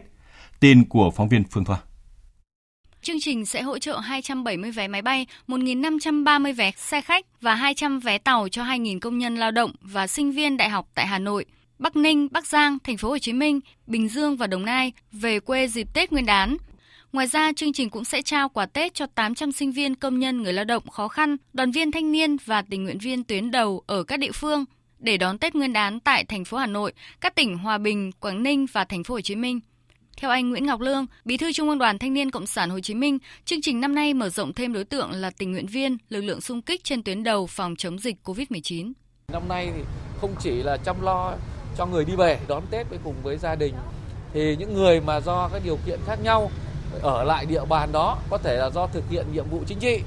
Tin của phóng viên Phương Thoa. Chương trình sẽ hỗ trợ 270 vé máy bay, 1.530 vé xe khách và 200 vé tàu cho 2.000 công nhân lao động và sinh viên đại học tại Hà Nội, Bắc Ninh, Bắc Giang, Thành phố Hồ Chí Minh, Bình Dương và Đồng Nai về quê dịp Tết Nguyên đán Ngoài ra, chương trình cũng sẽ trao quà Tết cho 800 sinh viên công nhân người lao động khó khăn, đoàn viên thanh niên và tình nguyện viên tuyến đầu ở các địa phương để đón Tết Nguyên đán tại thành phố Hà Nội, các tỉnh Hòa Bình, Quảng Ninh và thành phố Hồ Chí Minh. Theo anh Nguyễn Ngọc Lương, Bí thư Trung ương Đoàn Thanh niên Cộng sản Hồ Chí Minh, chương trình năm nay mở rộng thêm đối tượng là tình nguyện viên, lực lượng xung kích trên tuyến đầu phòng chống dịch COVID-19. Năm nay thì không chỉ là chăm lo cho người đi về đón Tết với cùng với gia đình thì những người mà do các điều kiện khác nhau ở lại địa bàn đó có thể là do thực hiện nhiệm vụ chính trị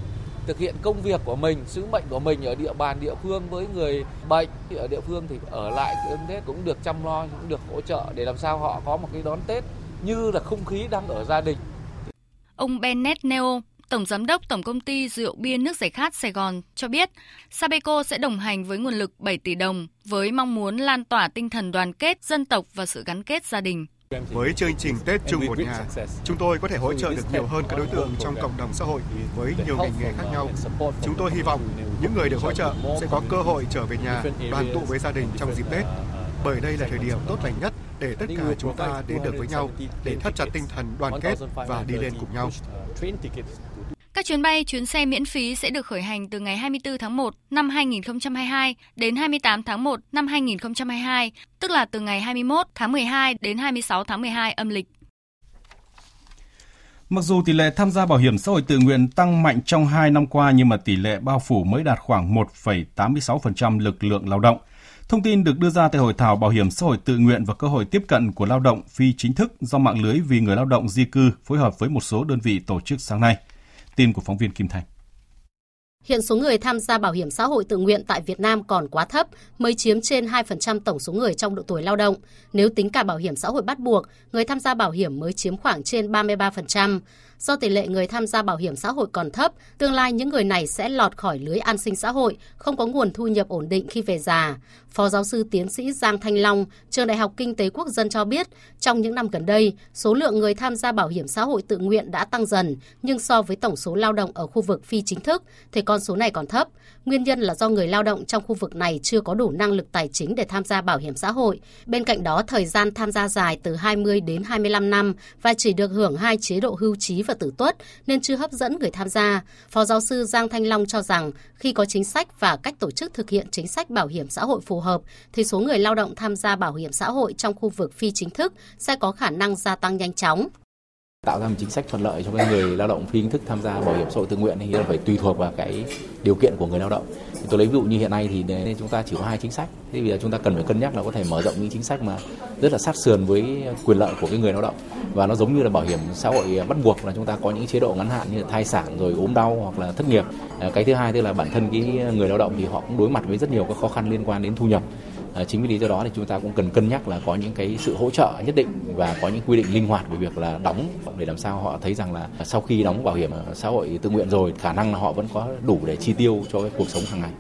thực hiện công việc của mình, sứ mệnh của mình ở địa bàn địa phương với người bệnh thì ở địa phương thì ở lại đón Tết cũng được chăm lo, cũng được hỗ trợ để làm sao họ có một cái đón Tết như là không khí đang ở gia đình. Ông Bennett Neo, Tổng Giám đốc Tổng Công ty Rượu Bia Nước Giải Khát Sài Gòn cho biết, Sabeco sẽ đồng hành với nguồn lực 7 tỷ đồng với mong muốn lan tỏa tinh thần đoàn kết dân tộc và sự gắn kết gia đình. Với chương trình Tết chung một nhà, chúng tôi có thể hỗ trợ được nhiều hơn các đối tượng trong cộng đồng xã hội với nhiều ngành nghề khác nhau. Chúng tôi hy vọng những người được hỗ trợ sẽ có cơ hội trở về nhà đoàn tụ với gia đình trong dịp Tết. Bởi đây là thời điểm tốt lành nhất để tất cả chúng ta đến được với nhau để thắt chặt tinh thần đoàn kết và đi lên cùng nhau. Các chuyến bay, chuyến xe miễn phí sẽ được khởi hành từ ngày 24 tháng 1 năm 2022 đến 28 tháng 1 năm 2022, tức là từ ngày 21 tháng 12 đến 26 tháng 12 âm lịch. Mặc dù tỷ lệ tham gia bảo hiểm xã hội tự nguyện tăng mạnh trong 2 năm qua nhưng mà tỷ lệ bao phủ mới đạt khoảng 1,86% lực lượng lao động. Thông tin được đưa ra tại hội thảo bảo hiểm xã hội tự nguyện và cơ hội tiếp cận của lao động phi chính thức do mạng lưới vì người lao động di cư phối hợp với một số đơn vị tổ chức sáng nay. Tin của phóng viên Kim Thành. Hiện số người tham gia bảo hiểm xã hội tự nguyện tại Việt Nam còn quá thấp, mới chiếm trên 2% tổng số người trong độ tuổi lao động. Nếu tính cả bảo hiểm xã hội bắt buộc, người tham gia bảo hiểm mới chiếm khoảng trên 33%. Do tỷ lệ người tham gia bảo hiểm xã hội còn thấp, tương lai những người này sẽ lọt khỏi lưới an sinh xã hội, không có nguồn thu nhập ổn định khi về già. Phó giáo sư tiến sĩ Giang Thanh Long, Trường Đại học Kinh tế Quốc dân cho biết, trong những năm gần đây, số lượng người tham gia bảo hiểm xã hội tự nguyện đã tăng dần, nhưng so với tổng số lao động ở khu vực phi chính thức thì con số này còn thấp. Nguyên nhân là do người lao động trong khu vực này chưa có đủ năng lực tài chính để tham gia bảo hiểm xã hội. Bên cạnh đó, thời gian tham gia dài từ 20 đến 25 năm và chỉ được hưởng hai chế độ hưu trí và tử tuất nên chưa hấp dẫn người tham gia. Phó giáo sư Giang Thanh Long cho rằng khi có chính sách và cách tổ chức thực hiện chính sách bảo hiểm xã hội phù hợp, thì số người lao động tham gia bảo hiểm xã hội trong khu vực phi chính thức sẽ có khả năng gia tăng nhanh chóng tạo ra một chính sách thuận lợi cho cái người lao động phi chính thức tham gia bảo hiểm xã hội tự nguyện thì phải tùy thuộc vào cái điều kiện của người lao động. Thì tôi lấy ví dụ như hiện nay thì nên chúng ta chỉ có hai chính sách. Thế bây giờ chúng ta cần phải cân nhắc là có thể mở rộng những chính sách mà rất là sát sườn với quyền lợi của cái người lao động và nó giống như là bảo hiểm xã hội bắt buộc là chúng ta có những chế độ ngắn hạn như là thai sản rồi ốm đau hoặc là thất nghiệp. Ờ, cái thứ hai tức là bản thân cái người lao động thì họ cũng đối mặt với rất nhiều các khó khăn liên quan đến thu nhập À, chính vì lý do đó thì chúng ta cũng cần cân nhắc là có những cái sự hỗ trợ nhất định và có những quy định linh hoạt về việc là đóng để làm sao họ thấy rằng là sau khi đóng bảo hiểm xã hội tự nguyện rồi khả năng là họ vẫn có đủ để chi tiêu cho cái cuộc sống hàng ngày.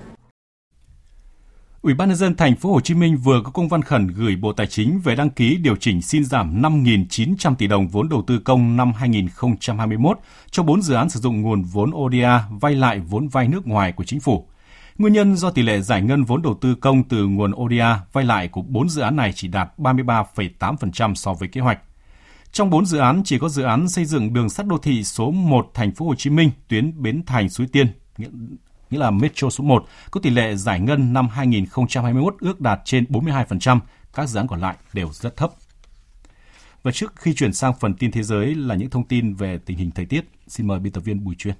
Ủy ban nhân dân thành phố Hồ Chí Minh vừa có công văn khẩn gửi Bộ Tài chính về đăng ký điều chỉnh xin giảm 5.900 tỷ đồng vốn đầu tư công năm 2021 cho 4 dự án sử dụng nguồn vốn ODA vay lại vốn vay nước ngoài của chính phủ. Nguyên nhân do tỷ lệ giải ngân vốn đầu tư công từ nguồn ODA vay lại của 4 dự án này chỉ đạt 33,8% so với kế hoạch. Trong 4 dự án chỉ có dự án xây dựng đường sắt đô thị số 1 thành phố Hồ Chí Minh tuyến Bến Thành Suối Tiên nghĩa là Metro số 1 có tỷ lệ giải ngân năm 2021 ước đạt trên 42%, các dự án còn lại đều rất thấp. Và trước khi chuyển sang phần tin thế giới là những thông tin về tình hình thời tiết, xin mời biên tập viên Bùi Chuyên.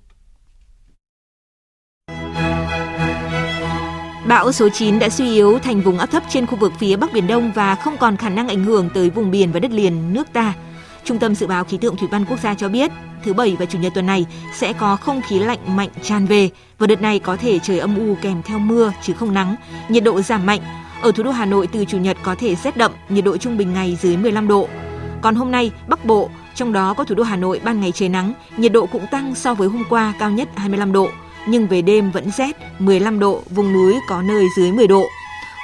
Bão số 9 đã suy yếu thành vùng áp thấp trên khu vực phía Bắc Biển Đông và không còn khả năng ảnh hưởng tới vùng biển và đất liền nước ta. Trung tâm Dự báo Khí tượng Thủy văn Quốc gia cho biết, thứ Bảy và Chủ nhật tuần này sẽ có không khí lạnh mạnh tràn về và đợt này có thể trời âm u kèm theo mưa chứ không nắng, nhiệt độ giảm mạnh. Ở thủ đô Hà Nội từ Chủ nhật có thể rét đậm, nhiệt độ trung bình ngày dưới 15 độ. Còn hôm nay, Bắc Bộ, trong đó có thủ đô Hà Nội ban ngày trời nắng, nhiệt độ cũng tăng so với hôm qua cao nhất 25 độ nhưng về đêm vẫn rét, 15 độ, vùng núi có nơi dưới 10 độ.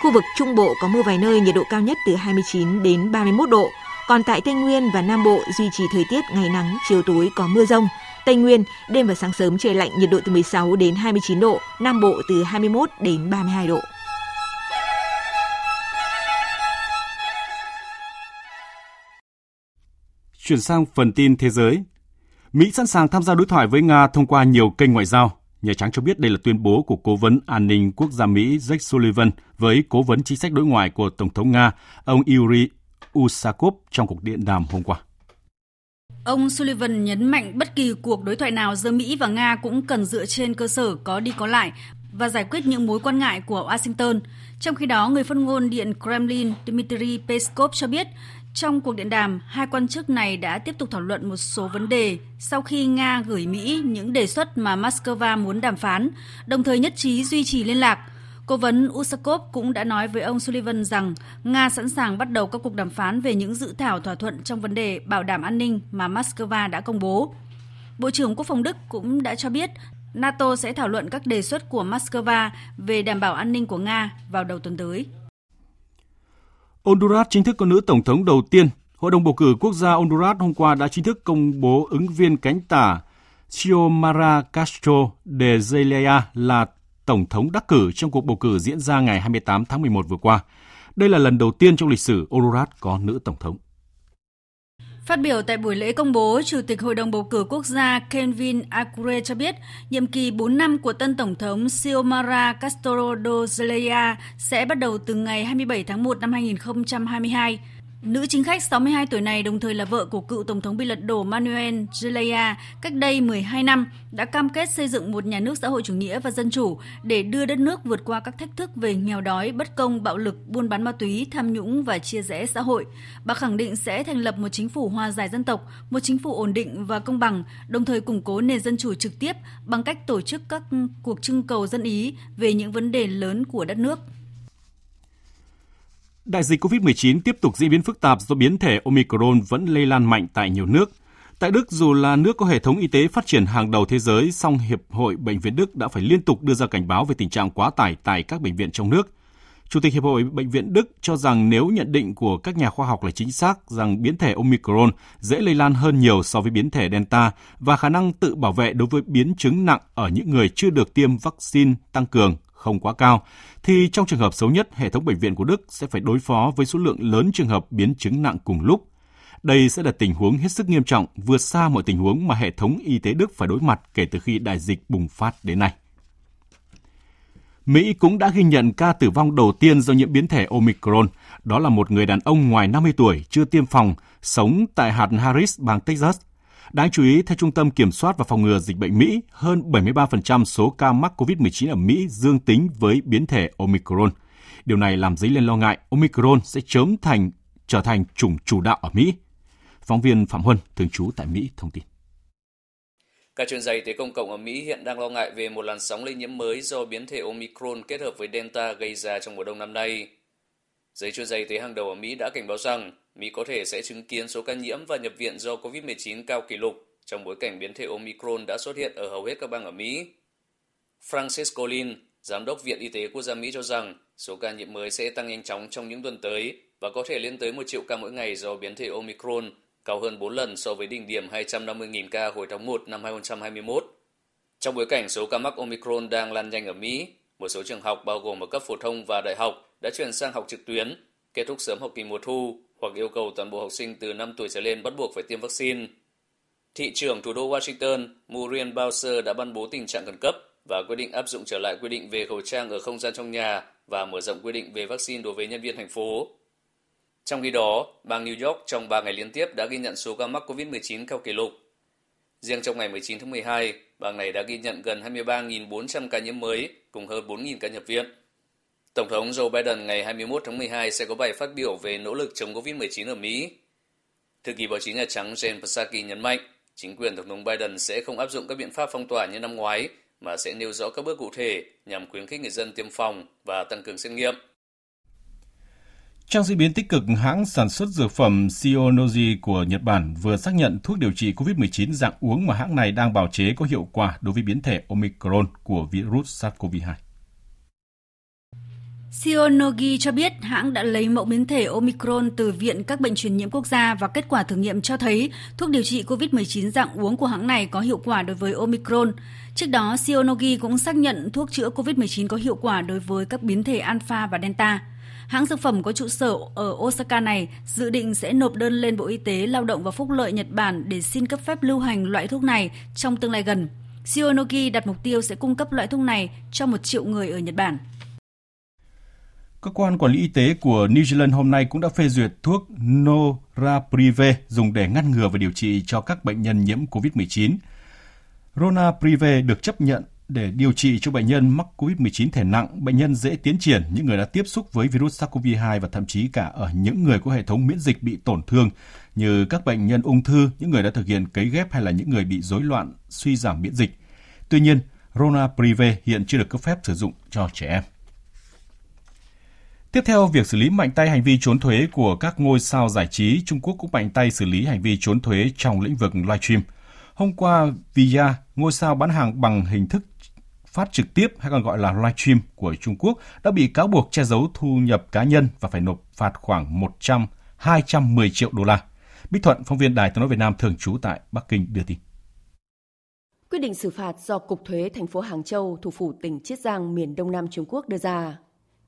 Khu vực Trung Bộ có mưa vài nơi, nhiệt độ cao nhất từ 29 đến 31 độ. Còn tại Tây Nguyên và Nam Bộ duy trì thời tiết ngày nắng, chiều tối có mưa rông. Tây Nguyên, đêm và sáng sớm trời lạnh, nhiệt độ từ 16 đến 29 độ, Nam Bộ từ 21 đến 32 độ. Chuyển sang phần tin thế giới. Mỹ sẵn sàng tham gia đối thoại với Nga thông qua nhiều kênh ngoại giao. Nhà Trắng cho biết đây là tuyên bố của Cố vấn An ninh Quốc gia Mỹ Jake Sullivan với Cố vấn chính sách đối ngoại của Tổng thống Nga, ông Yuri Usakov trong cuộc điện đàm hôm qua. Ông Sullivan nhấn mạnh bất kỳ cuộc đối thoại nào giữa Mỹ và Nga cũng cần dựa trên cơ sở có đi có lại và giải quyết những mối quan ngại của Washington. Trong khi đó, người phát ngôn Điện Kremlin Dmitry Peskov cho biết trong cuộc điện đàm, hai quan chức này đã tiếp tục thảo luận một số vấn đề sau khi Nga gửi Mỹ những đề xuất mà Moscow muốn đàm phán, đồng thời nhất trí duy trì liên lạc. Cố vấn Usakov cũng đã nói với ông Sullivan rằng Nga sẵn sàng bắt đầu các cuộc đàm phán về những dự thảo thỏa thuận trong vấn đề bảo đảm an ninh mà Moscow đã công bố. Bộ trưởng Quốc phòng Đức cũng đã cho biết NATO sẽ thảo luận các đề xuất của Moscow về đảm bảo an ninh của Nga vào đầu tuần tới. Honduras chính thức có nữ tổng thống đầu tiên. Hội đồng bầu cử quốc gia Honduras hôm qua đã chính thức công bố ứng viên cánh tả Xiomara Castro de Zelaya là tổng thống đắc cử trong cuộc bầu cử diễn ra ngày 28 tháng 11 vừa qua. Đây là lần đầu tiên trong lịch sử Honduras có nữ tổng thống. Phát biểu tại buổi lễ công bố, Chủ tịch Hội đồng bầu cử quốc gia Kelvin Acure cho biết, nhiệm kỳ 4 năm của tân Tổng thống Xiomara Castro do Zelaya sẽ bắt đầu từ ngày 27 tháng 1 năm 2022. Nữ chính khách 62 tuổi này đồng thời là vợ của cựu Tổng thống bị lật đổ Manuel Zelaya cách đây 12 năm đã cam kết xây dựng một nhà nước xã hội chủ nghĩa và dân chủ để đưa đất nước vượt qua các thách thức về nghèo đói, bất công, bạo lực, buôn bán ma túy, tham nhũng và chia rẽ xã hội. Bà khẳng định sẽ thành lập một chính phủ hòa giải dân tộc, một chính phủ ổn định và công bằng, đồng thời củng cố nền dân chủ trực tiếp bằng cách tổ chức các cuộc trưng cầu dân ý về những vấn đề lớn của đất nước. Đại dịch COVID-19 tiếp tục diễn biến phức tạp do biến thể Omicron vẫn lây lan mạnh tại nhiều nước. Tại Đức, dù là nước có hệ thống y tế phát triển hàng đầu thế giới, song Hiệp hội Bệnh viện Đức đã phải liên tục đưa ra cảnh báo về tình trạng quá tải tại các bệnh viện trong nước. Chủ tịch Hiệp hội Bệnh viện Đức cho rằng nếu nhận định của các nhà khoa học là chính xác rằng biến thể Omicron dễ lây lan hơn nhiều so với biến thể Delta và khả năng tự bảo vệ đối với biến chứng nặng ở những người chưa được tiêm vaccine tăng cường không quá cao, thì trong trường hợp xấu nhất, hệ thống bệnh viện của Đức sẽ phải đối phó với số lượng lớn trường hợp biến chứng nặng cùng lúc. Đây sẽ là tình huống hết sức nghiêm trọng, vượt xa mọi tình huống mà hệ thống y tế Đức phải đối mặt kể từ khi đại dịch bùng phát đến nay. Mỹ cũng đã ghi nhận ca tử vong đầu tiên do nhiễm biến thể Omicron. Đó là một người đàn ông ngoài 50 tuổi, chưa tiêm phòng, sống tại hạt Harris, bang Texas. Đáng chú ý, theo Trung tâm Kiểm soát và Phòng ngừa Dịch bệnh Mỹ, hơn 73% số ca mắc COVID-19 ở Mỹ dương tính với biến thể Omicron. Điều này làm dấy lên lo ngại Omicron sẽ chớm thành trở thành chủng chủ đạo ở Mỹ. Phóng viên Phạm Huân, thường trú tại Mỹ, thông tin. Các chuyên gia y tế công cộng ở Mỹ hiện đang lo ngại về một làn sóng lây nhiễm mới do biến thể Omicron kết hợp với Delta gây ra trong mùa đông năm nay. Giới chuyên gia y tế hàng đầu ở Mỹ đã cảnh báo rằng Mỹ có thể sẽ chứng kiến số ca nhiễm và nhập viện do COVID-19 cao kỷ lục trong bối cảnh biến thể Omicron đã xuất hiện ở hầu hết các bang ở Mỹ. Francis Collins, Giám đốc Viện Y tế Quốc gia Mỹ cho rằng số ca nhiễm mới sẽ tăng nhanh chóng trong những tuần tới và có thể lên tới 1 triệu ca mỗi ngày do biến thể Omicron, cao hơn 4 lần so với đỉnh điểm 250.000 ca hồi tháng 1 năm 2021. Trong bối cảnh số ca mắc Omicron đang lan nhanh ở Mỹ, một số trường học bao gồm ở cấp phổ thông và đại học đã chuyển sang học trực tuyến, kết thúc sớm học kỳ mùa thu hoặc yêu cầu toàn bộ học sinh từ 5 tuổi trở lên bắt buộc phải tiêm vaccine. Thị trưởng thủ đô Washington Muriel Bowser đã ban bố tình trạng khẩn cấp và quyết định áp dụng trở lại quy định về khẩu trang ở không gian trong nhà và mở rộng quy định về vaccine đối với nhân viên thành phố. Trong khi đó, bang New York trong 3 ngày liên tiếp đã ghi nhận số ca mắc COVID-19 cao kỷ lục. Riêng trong ngày 19 tháng 12, bang này đã ghi nhận gần 23.400 ca nhiễm mới cùng hơn 4.000 ca nhập viện. Tổng thống Joe Biden ngày 21 tháng 12 sẽ có bài phát biểu về nỗ lực chống COVID-19 ở Mỹ. Thư ký báo chí Nhà Trắng Jen Psaki nhấn mạnh, chính quyền Tổng thống Biden sẽ không áp dụng các biện pháp phong tỏa như năm ngoái, mà sẽ nêu rõ các bước cụ thể nhằm khuyến khích người dân tiêm phòng và tăng cường xét nghiệm. Trong diễn biến tích cực, hãng sản xuất dược phẩm Shionogi của Nhật Bản vừa xác nhận thuốc điều trị COVID-19 dạng uống mà hãng này đang bào chế có hiệu quả đối với biến thể Omicron của virus SARS-CoV-2. Sionogi cho biết hãng đã lấy mẫu biến thể Omicron từ Viện các bệnh truyền nhiễm quốc gia và kết quả thử nghiệm cho thấy thuốc điều trị COVID-19 dạng uống của hãng này có hiệu quả đối với Omicron. Trước đó, Sionogi cũng xác nhận thuốc chữa COVID-19 có hiệu quả đối với các biến thể Alpha và Delta. Hãng dược phẩm có trụ sở ở Osaka này dự định sẽ nộp đơn lên Bộ Y tế, Lao động và Phúc lợi Nhật Bản để xin cấp phép lưu hành loại thuốc này trong tương lai gần. Sionogi đặt mục tiêu sẽ cung cấp loại thuốc này cho một triệu người ở Nhật Bản. Cơ quan quản lý y tế của New Zealand hôm nay cũng đã phê duyệt thuốc Noraprive dùng để ngăn ngừa và điều trị cho các bệnh nhân nhiễm COVID-19. Ronaprive được chấp nhận để điều trị cho bệnh nhân mắc COVID-19 thể nặng, bệnh nhân dễ tiến triển, những người đã tiếp xúc với virus SARS-CoV-2 và thậm chí cả ở những người có hệ thống miễn dịch bị tổn thương như các bệnh nhân ung thư, những người đã thực hiện cấy ghép hay là những người bị rối loạn suy giảm miễn dịch. Tuy nhiên, Ronaprive hiện chưa được cấp phép sử dụng cho trẻ em. Tiếp theo, việc xử lý mạnh tay hành vi trốn thuế của các ngôi sao giải trí, Trung Quốc cũng mạnh tay xử lý hành vi trốn thuế trong lĩnh vực livestream. Hôm qua, Via, ngôi sao bán hàng bằng hình thức phát trực tiếp hay còn gọi là livestream của Trung Quốc đã bị cáo buộc che giấu thu nhập cá nhân và phải nộp phạt khoảng 100 210 triệu đô la. Bích Thuận, phóng viên Đài Tiếng nói Việt Nam thường trú tại Bắc Kinh đưa tin. Quyết định xử phạt do Cục Thuế thành phố Hàng Châu, thủ phủ tỉnh Chiết Giang, miền Đông Nam Trung Quốc đưa ra.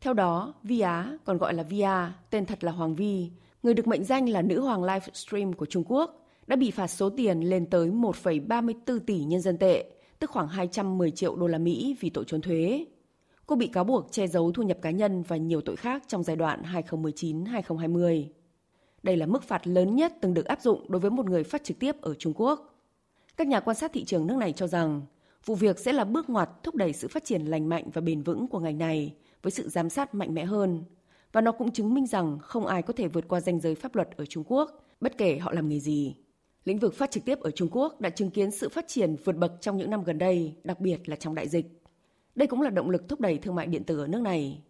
Theo đó, Vi Á, còn gọi là Vi Á, tên thật là Hoàng Vi, người được mệnh danh là nữ hoàng livestream của Trung Quốc, đã bị phạt số tiền lên tới 1,34 tỷ nhân dân tệ, tức khoảng 210 triệu đô la Mỹ vì tội trốn thuế. Cô bị cáo buộc che giấu thu nhập cá nhân và nhiều tội khác trong giai đoạn 2019-2020. Đây là mức phạt lớn nhất từng được áp dụng đối với một người phát trực tiếp ở Trung Quốc. Các nhà quan sát thị trường nước này cho rằng vụ việc sẽ là bước ngoặt thúc đẩy sự phát triển lành mạnh và bền vững của ngành này với sự giám sát mạnh mẽ hơn. Và nó cũng chứng minh rằng không ai có thể vượt qua ranh giới pháp luật ở Trung Quốc, bất kể họ làm nghề gì. Lĩnh vực phát trực tiếp ở Trung Quốc đã chứng kiến sự phát triển vượt bậc trong những năm gần đây, đặc biệt là trong đại dịch. Đây cũng là động lực thúc đẩy thương mại điện tử ở nước này.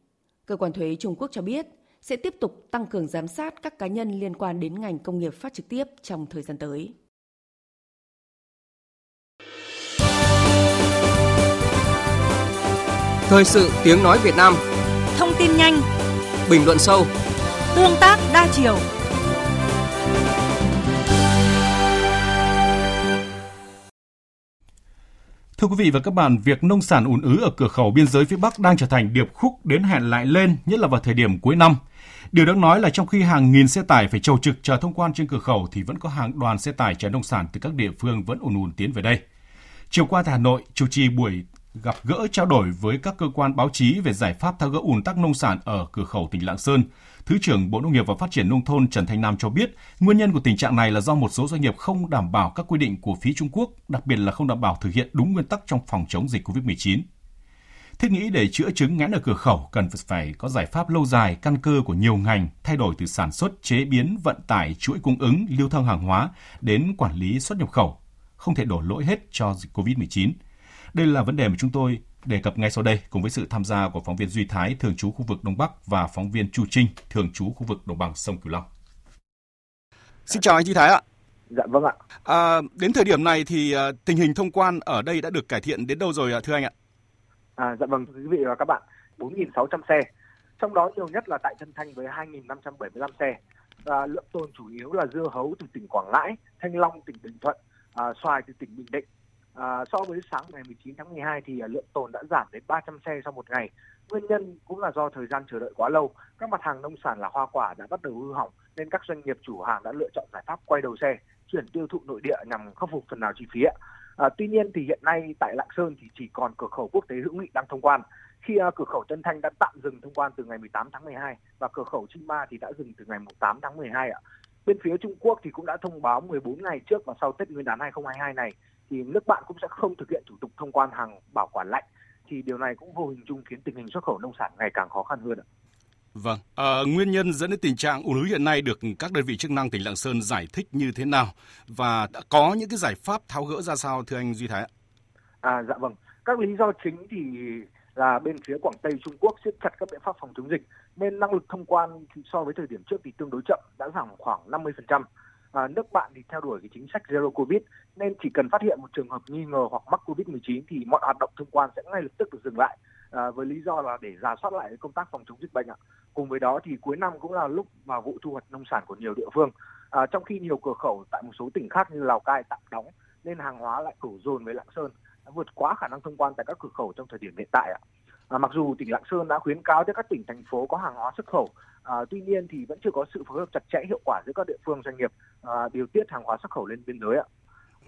Cơ quan thuế Trung Quốc cho biết sẽ tiếp tục tăng cường giám sát các cá nhân liên quan đến ngành công nghiệp phát trực tiếp trong thời gian tới. Thời sự tiếng nói Việt Nam Thông tin nhanh Bình luận sâu Tương tác đa chiều Thưa quý vị và các bạn, việc nông sản ùn ứ ở cửa khẩu biên giới phía Bắc đang trở thành điệp khúc đến hẹn lại lên, nhất là vào thời điểm cuối năm. Điều đáng nói là trong khi hàng nghìn xe tải phải trầu trực chờ thông quan trên cửa khẩu thì vẫn có hàng đoàn xe tải chở nông sản từ các địa phương vẫn ùn ùn tiến về đây. Chiều qua tại Hà Nội, chủ trì buổi gặp gỡ trao đổi với các cơ quan báo chí về giải pháp tháo gỡ ùn tắc nông sản ở cửa khẩu tỉnh Lạng Sơn. Thứ trưởng Bộ Nông nghiệp và Phát triển Nông thôn Trần Thanh Nam cho biết, nguyên nhân của tình trạng này là do một số doanh nghiệp không đảm bảo các quy định của phía Trung Quốc, đặc biệt là không đảm bảo thực hiện đúng nguyên tắc trong phòng chống dịch COVID-19. Thiết nghĩ để chữa chứng ngẽn ở cửa khẩu cần phải có giải pháp lâu dài, căn cơ của nhiều ngành, thay đổi từ sản xuất, chế biến, vận tải, chuỗi cung ứng, lưu thông hàng hóa đến quản lý xuất nhập khẩu, không thể đổ lỗi hết cho dịch COVID-19. Đây là vấn đề mà chúng tôi đề cập ngay sau đây cùng với sự tham gia của phóng viên Duy Thái thường trú khu vực Đông Bắc và phóng viên Chu Trinh thường trú khu vực Đồng bằng sông Cửu Long. Xin chào anh Duy Thái ạ. Dạ vâng ạ. À, đến thời điểm này thì uh, tình hình thông quan ở đây đã được cải thiện đến đâu rồi ạ thưa anh ạ? À, dạ vâng quý vị và các bạn, 4.600 xe. Trong đó nhiều nhất là tại Tân Thanh với 2.575 xe. À, lượng tồn chủ yếu là dưa hấu từ tỉnh Quảng Ngãi, Thanh Long tỉnh Bình Thuận, à, xoài từ tỉnh Bình Định, À, so với sáng ngày 19 tháng 12 thì à, lượng tồn đã giảm đến 300 xe sau một ngày. Nguyên nhân cũng là do thời gian chờ đợi quá lâu. Các mặt hàng nông sản là hoa quả đã bắt đầu hư hỏng nên các doanh nghiệp chủ hàng đã lựa chọn giải pháp quay đầu xe, chuyển tiêu thụ nội địa nhằm khắc phục phần nào chi phí. À, tuy nhiên thì hiện nay tại Lạng Sơn thì chỉ còn cửa khẩu quốc tế hữu nghị đang thông quan. Khi uh, cửa khẩu Tân Thanh đã tạm dừng thông quan từ ngày 18 tháng 12 và cửa khẩu Trinh Ma thì đã dừng từ ngày 8 tháng 12 ạ. Bên phía Trung Quốc thì cũng đã thông báo 14 ngày trước và sau Tết Nguyên đán 2022 này thì nước bạn cũng sẽ không thực hiện thủ tục thông quan hàng bảo quản lạnh thì điều này cũng vô hình chung khiến tình hình xuất khẩu nông sản ngày càng khó khăn hơn ạ. Vâng, à, nguyên nhân dẫn đến tình trạng ùn ứ hiện nay được các đơn vị chức năng tỉnh Lạng Sơn giải thích như thế nào và đã có những cái giải pháp tháo gỡ ra sao thưa anh Duy Thái ạ? À dạ vâng, các lý do chính thì là bên phía Quảng Tây Trung Quốc siết chặt các biện pháp phòng chống dịch nên năng lực thông quan so với thời điểm trước thì tương đối chậm đã giảm khoảng 50% à, nước bạn thì theo đuổi cái chính sách zero covid nên chỉ cần phát hiện một trường hợp nghi ngờ hoặc mắc covid 19 thì mọi hoạt động thông quan sẽ ngay lập tức được dừng lại à, với lý do là để giả soát lại công tác phòng chống dịch bệnh ạ. Cùng với đó thì cuối năm cũng là lúc mà vụ thu hoạch nông sản của nhiều địa phương. À, trong khi nhiều cửa khẩu tại một số tỉnh khác như Lào Cai tạm đóng nên hàng hóa lại đổ dồn với Lạng Sơn vượt quá khả năng thông quan tại các cửa khẩu trong thời điểm hiện tại ạ. À, mặc dù tỉnh Lạng Sơn đã khuyến cáo cho các tỉnh thành phố có hàng hóa xuất khẩu À, tuy nhiên thì vẫn chưa có sự phối hợp chặt chẽ hiệu quả giữa các địa phương doanh nghiệp à, điều tiết hàng hóa xuất khẩu lên biên giới ạ.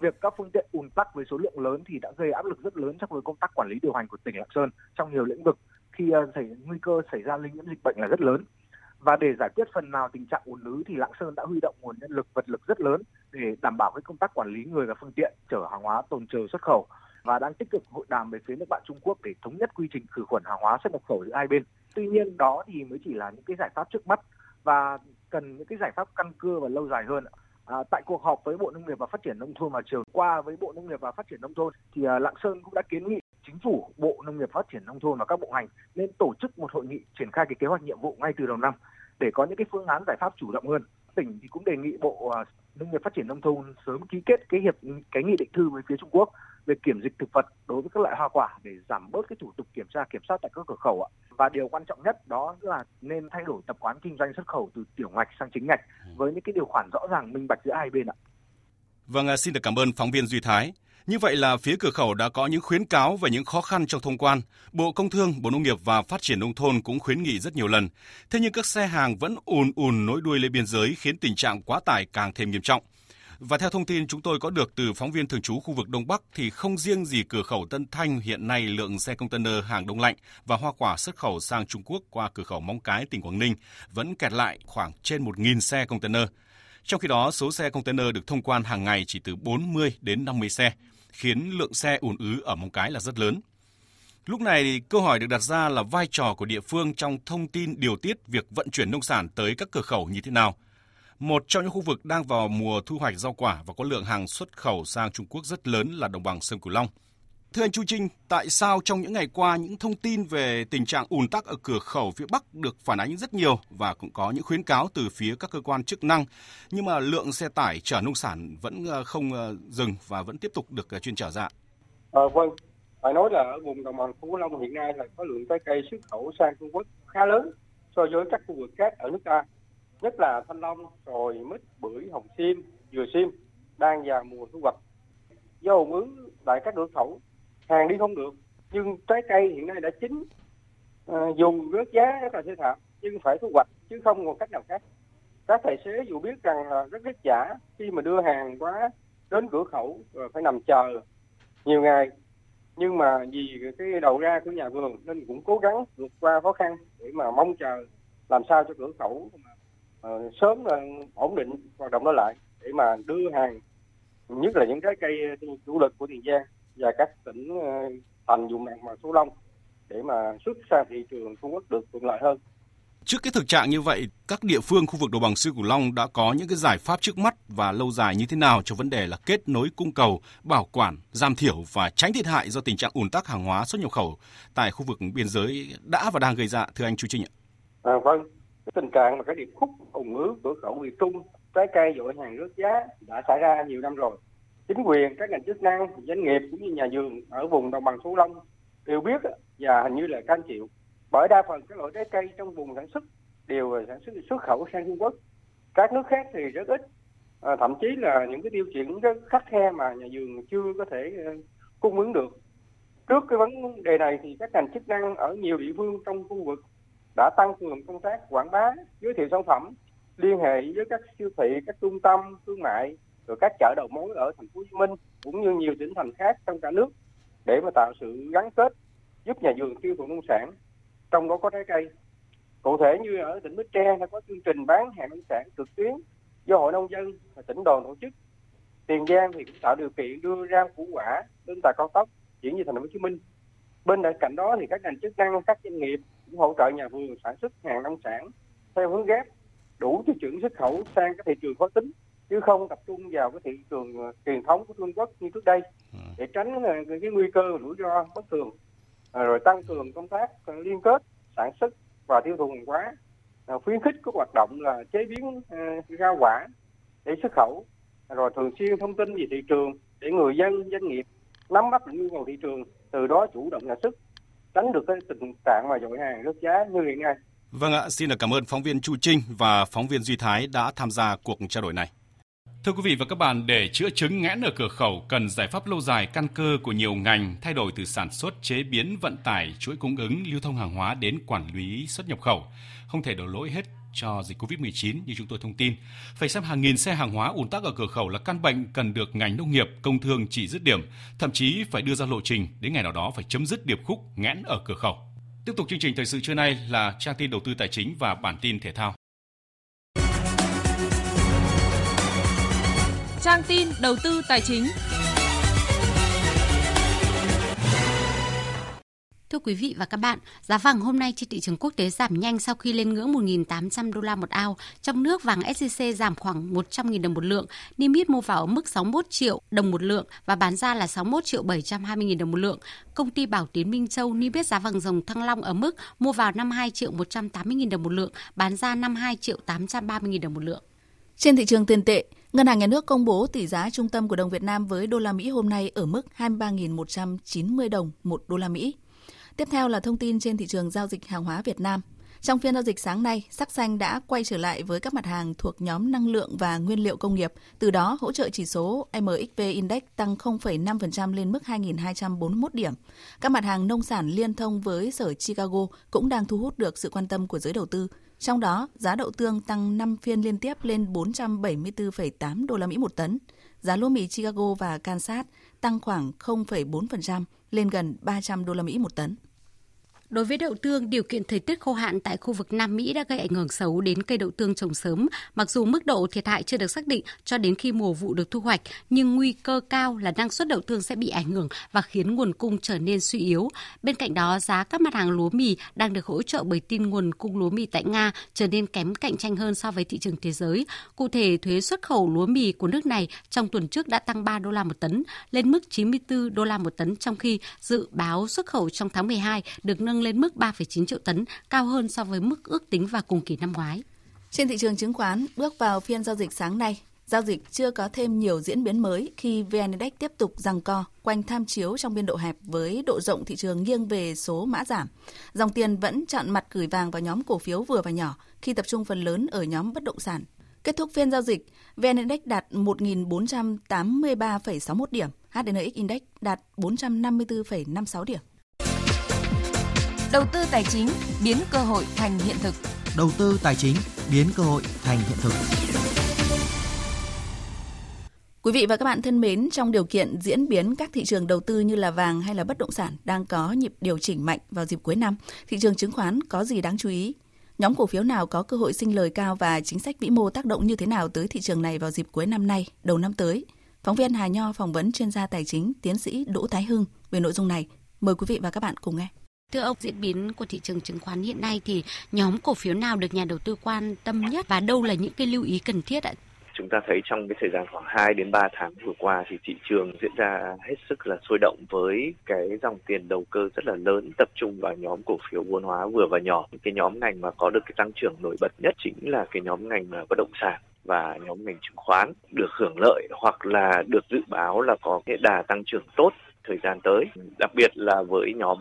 Việc các phương tiện ùn tắc với số lượng lớn thì đã gây áp lực rất lớn trong với công tác quản lý điều hành của tỉnh Lạng Sơn trong nhiều lĩnh vực. Khi à, xảy nguy cơ xảy ra lây nhiễm dịch bệnh là rất lớn. Và để giải quyết phần nào tình trạng ùn ứ thì Lạng Sơn đã huy động nguồn nhân lực vật lực rất lớn để đảm bảo cái công tác quản lý người và phương tiện chở hàng hóa tồn chờ xuất khẩu và đang tích cực hội đàm với phía nước bạn Trung Quốc để thống nhất quy trình khử khuẩn hàng hóa xuất nhập khẩu giữa hai bên. Tuy nhiên đó thì mới chỉ là những cái giải pháp trước mắt và cần những cái giải pháp căn cơ và lâu dài hơn. À, tại cuộc họp với Bộ Nông nghiệp và Phát triển Nông thôn vào chiều qua với Bộ Nông nghiệp và Phát triển Nông thôn thì à, Lạng Sơn cũng đã kiến nghị chính phủ, Bộ Nông nghiệp Phát triển Nông thôn và các bộ ngành nên tổ chức một hội nghị triển khai cái kế hoạch nhiệm vụ ngay từ đầu năm để có những cái phương án giải pháp chủ động hơn. Tỉnh thì cũng đề nghị Bộ à, Nông nghiệp Phát triển Nông thôn sớm ký kết cái hiệp cái nghị định thư với phía Trung Quốc về kiểm dịch thực vật đối với các loại hoa quả để giảm bớt cái thủ tục kiểm tra kiểm soát tại các cửa khẩu ạ. Và điều quan trọng nhất đó là nên thay đổi tập quán kinh doanh xuất khẩu từ tiểu ngạch sang chính ngạch với những cái điều khoản rõ ràng minh bạch giữa hai bên ạ. Vâng, à, xin được cảm ơn phóng viên Duy Thái. Như vậy là phía cửa khẩu đã có những khuyến cáo về những khó khăn trong thông quan. Bộ Công Thương, Bộ Nông nghiệp và Phát triển Nông thôn cũng khuyến nghị rất nhiều lần. Thế nhưng các xe hàng vẫn ùn ùn nối đuôi lên biên giới khiến tình trạng quá tải càng thêm nghiêm trọng. Và theo thông tin chúng tôi có được từ phóng viên thường trú khu vực Đông Bắc thì không riêng gì cửa khẩu Tân Thanh hiện nay lượng xe container hàng đông lạnh và hoa quả xuất khẩu sang Trung Quốc qua cửa khẩu Móng Cái tỉnh Quảng Ninh vẫn kẹt lại khoảng trên 1.000 xe container. Trong khi đó, số xe container được thông quan hàng ngày chỉ từ 40 đến 50 xe, khiến lượng xe ùn ứ ở Móng Cái là rất lớn. Lúc này câu hỏi được đặt ra là vai trò của địa phương trong thông tin điều tiết việc vận chuyển nông sản tới các cửa khẩu như thế nào – một trong những khu vực đang vào mùa thu hoạch rau quả và có lượng hàng xuất khẩu sang Trung Quốc rất lớn là đồng bằng sông Cửu Long. Thưa anh Chu Trinh, tại sao trong những ngày qua những thông tin về tình trạng ùn tắc ở cửa khẩu phía Bắc được phản ánh rất nhiều và cũng có những khuyến cáo từ phía các cơ quan chức năng, nhưng mà lượng xe tải chở nông sản vẫn ờ, không ờ, dừng và vẫn tiếp tục được ờ, chuyên trở ra? À, vâng, phải nói là ở vùng đồng bằng sông Cửu Long hiện nay là có lượng trái cây xuất khẩu sang Trung Quốc khá lớn so với các khu vực khác ở nước ta nhất là thanh long, rồi mít, bưởi, hồng xiêm, dừa xiêm đang vào mùa thu hoạch. Do ủng ứ tại các cửa khẩu, hàng đi không được, nhưng trái cây hiện nay đã chín, à, dùng rớt giá rất là thê thảm, nhưng phải thu hoạch chứ không còn cách nào khác. Các tài xế dù biết rằng là rất rất giả khi mà đưa hàng quá đến cửa khẩu rồi phải nằm chờ nhiều ngày nhưng mà vì cái đầu ra của nhà vườn nên cũng cố gắng vượt qua khó khăn để mà mong chờ làm sao cho cửa khẩu mà uh, sớm uh, ổn định hoạt động đó lại để mà đưa hàng nhất là những trái cây chủ lực của tiền giang và các tỉnh uh, thành vùng đồng bằng số long để mà xuất sang thị trường Trung Quốc được thuận lợi hơn. Trước cái thực trạng như vậy, các địa phương khu vực đồng bằng sông Cửu Long đã có những cái giải pháp trước mắt và lâu dài như thế nào cho vấn đề là kết nối cung cầu, bảo quản, giảm thiểu và tránh thiệt hại do tình trạng ùn tắc hàng hóa xuất nhập khẩu tại khu vực biên giới đã và đang gây ra thưa anh Chu Trinh ạ? À, vâng, cái tình trạng mà cái điệp khúc ủng ứ cửa khẩu Việt Trung trái cây dội hàng rớt giá đã xảy ra nhiều năm rồi. Chính quyền các ngành chức năng doanh nghiệp cũng như nhà vườn ở vùng đồng bằng sông Long đều biết và hình như là can chịu bởi đa phần các loại trái cây trong vùng sản xuất đều sản xuất xuất khẩu sang Trung Quốc. Các nước khác thì rất ít. À, thậm chí là những cái tiêu chuẩn rất khắc khe mà nhà vườn chưa có thể ờ, cung ứng được. Trước cái vấn đề này thì các ngành chức năng ở nhiều địa phương trong khu vực đã tăng cường công tác quảng bá, giới thiệu sản phẩm, liên hệ với các siêu thị, các trung tâm, thương mại, rồi các chợ đầu mối ở thành phố Hồ Chí Minh cũng như nhiều tỉnh thành khác trong cả nước để mà tạo sự gắn kết, giúp nhà vườn tiêu thụ nông sản, trong đó có trái cây. Cụ thể như ở tỉnh Bến Tre đã có chương trình bán hàng nông sản trực tuyến do hội nông dân và tỉnh đoàn tổ chức. Tiền Giang thì cũng tạo điều kiện đưa ra củ quả lên tại cao tốc chuyển về thành phố Hồ Chí Minh. Bên cạnh đó thì các ngành chức năng, các doanh nghiệp cũng hỗ trợ nhà vườn sản xuất hàng nông sản theo hướng ghép đủ tiêu chuẩn xuất khẩu sang các thị trường khó tính chứ không tập trung vào cái thị trường ờ, truyền thống của Trung Quốc như trước đây. Ừ. để tránh ờ, cái nguy cơ rủi ro bất thường ờ, rồi tăng cường công tác liên kết sản xuất và tiêu thụ hàng hóa. Khuyến khích các hoạt động là chế biến rau quả để xuất khẩu rồi thường xuyên thông tin về thị trường để người dân doanh nghiệp nắm bắt được nhu cầu thị trường từ đó chủ động sản xuất tránh được cái tình trạng mà dội hàng rớt giá như hiện nay. Vâng ạ, xin được cảm ơn phóng viên Chu Trinh và phóng viên Duy Thái đã tham gia cuộc trao đổi này. Thưa quý vị và các bạn, để chữa chứng nghẽn ở cửa khẩu cần giải pháp lâu dài căn cơ của nhiều ngành thay đổi từ sản xuất, chế biến, vận tải, chuỗi cung ứng, lưu thông hàng hóa đến quản lý xuất nhập khẩu. Không thể đổ lỗi hết cho dịch Covid-19 như chúng tôi thông tin. Phải xem hàng nghìn xe hàng hóa ùn tắc ở cửa khẩu là căn bệnh cần được ngành nông nghiệp, công thương chỉ dứt điểm, thậm chí phải đưa ra lộ trình đến ngày nào đó phải chấm dứt điệp khúc nghẽn ở cửa khẩu. Tiếp tục chương trình thời sự trưa nay là trang tin đầu tư tài chính và bản tin thể thao. Trang tin đầu tư tài chính. Thưa quý vị và các bạn, giá vàng hôm nay trên thị trường quốc tế giảm nhanh sau khi lên ngưỡng 1.800 đô la một ao. Trong nước, vàng SJC giảm khoảng 100.000 đồng một lượng, niêm yết mua vào ở mức 61 triệu đồng một lượng và bán ra là 61 triệu 720.000 đồng một lượng. Công ty Bảo Tiến Minh Châu niêm yết giá vàng dòng Thăng Long ở mức mua vào 52 triệu 180.000 đồng một lượng, bán ra 52 triệu 830.000 đồng một lượng. Trên thị trường tiền tệ, Ngân hàng Nhà nước công bố tỷ giá trung tâm của đồng Việt Nam với đô la Mỹ hôm nay ở mức 23.190 đồng một đô la Mỹ. Tiếp theo là thông tin trên thị trường giao dịch hàng hóa Việt Nam. Trong phiên giao dịch sáng nay, sắc xanh đã quay trở lại với các mặt hàng thuộc nhóm năng lượng và nguyên liệu công nghiệp, từ đó hỗ trợ chỉ số MXV Index tăng 0,5% lên mức 2.241 điểm. Các mặt hàng nông sản liên thông với sở Chicago cũng đang thu hút được sự quan tâm của giới đầu tư. Trong đó, giá đậu tương tăng 5 phiên liên tiếp lên 474,8 đô la Mỹ một tấn. Giá lúa mì Chicago và Kansas tăng khoảng 0,4% lên gần 300 đô la Mỹ một tấn. Đối với đậu tương, điều kiện thời tiết khô hạn tại khu vực Nam Mỹ đã gây ảnh hưởng xấu đến cây đậu tương trồng sớm. Mặc dù mức độ thiệt hại chưa được xác định cho đến khi mùa vụ được thu hoạch, nhưng nguy cơ cao là năng suất đậu tương sẽ bị ảnh hưởng và khiến nguồn cung trở nên suy yếu. Bên cạnh đó, giá các mặt hàng lúa mì đang được hỗ trợ bởi tin nguồn cung lúa mì tại Nga trở nên kém cạnh tranh hơn so với thị trường thế giới. Cụ thể, thuế xuất khẩu lúa mì của nước này trong tuần trước đã tăng 3 đô la một tấn, lên mức 94 đô la một tấn, trong khi dự báo xuất khẩu trong tháng 12 được nâng lên mức 3,9 triệu tấn, cao hơn so với mức ước tính vào cùng kỳ năm ngoái. Trên thị trường chứng khoán, bước vào phiên giao dịch sáng nay, giao dịch chưa có thêm nhiều diễn biến mới khi VN Index tiếp tục giằng co quanh tham chiếu trong biên độ hẹp với độ rộng thị trường nghiêng về số mã giảm. Dòng tiền vẫn chọn mặt gửi vàng vào nhóm cổ phiếu vừa và nhỏ khi tập trung phần lớn ở nhóm bất động sản. Kết thúc phiên giao dịch, VN Index đạt 1.483,61 điểm, HNX Index đạt 454,56 điểm. Đầu tư tài chính biến cơ hội thành hiện thực. Đầu tư tài chính biến cơ hội thành hiện thực. Quý vị và các bạn thân mến, trong điều kiện diễn biến các thị trường đầu tư như là vàng hay là bất động sản đang có nhịp điều chỉnh mạnh vào dịp cuối năm, thị trường chứng khoán có gì đáng chú ý? Nhóm cổ phiếu nào có cơ hội sinh lời cao và chính sách vĩ mô tác động như thế nào tới thị trường này vào dịp cuối năm nay, đầu năm tới? Phóng viên Hà Nho phỏng vấn chuyên gia tài chính tiến sĩ Đỗ Thái Hưng về nội dung này. Mời quý vị và các bạn cùng nghe. Thưa ông, diễn biến của thị trường chứng khoán hiện nay thì nhóm cổ phiếu nào được nhà đầu tư quan tâm nhất và đâu là những cái lưu ý cần thiết ạ? Chúng ta thấy trong cái thời gian khoảng 2 đến 3 tháng vừa qua thì thị trường diễn ra hết sức là sôi động với cái dòng tiền đầu cơ rất là lớn tập trung vào nhóm cổ phiếu vốn hóa vừa và nhỏ. Cái nhóm ngành mà có được cái tăng trưởng nổi bật nhất chính là cái nhóm ngành bất động sản và nhóm ngành chứng khoán được hưởng lợi hoặc là được dự báo là có cái đà tăng trưởng tốt thời gian tới đặc biệt là với nhóm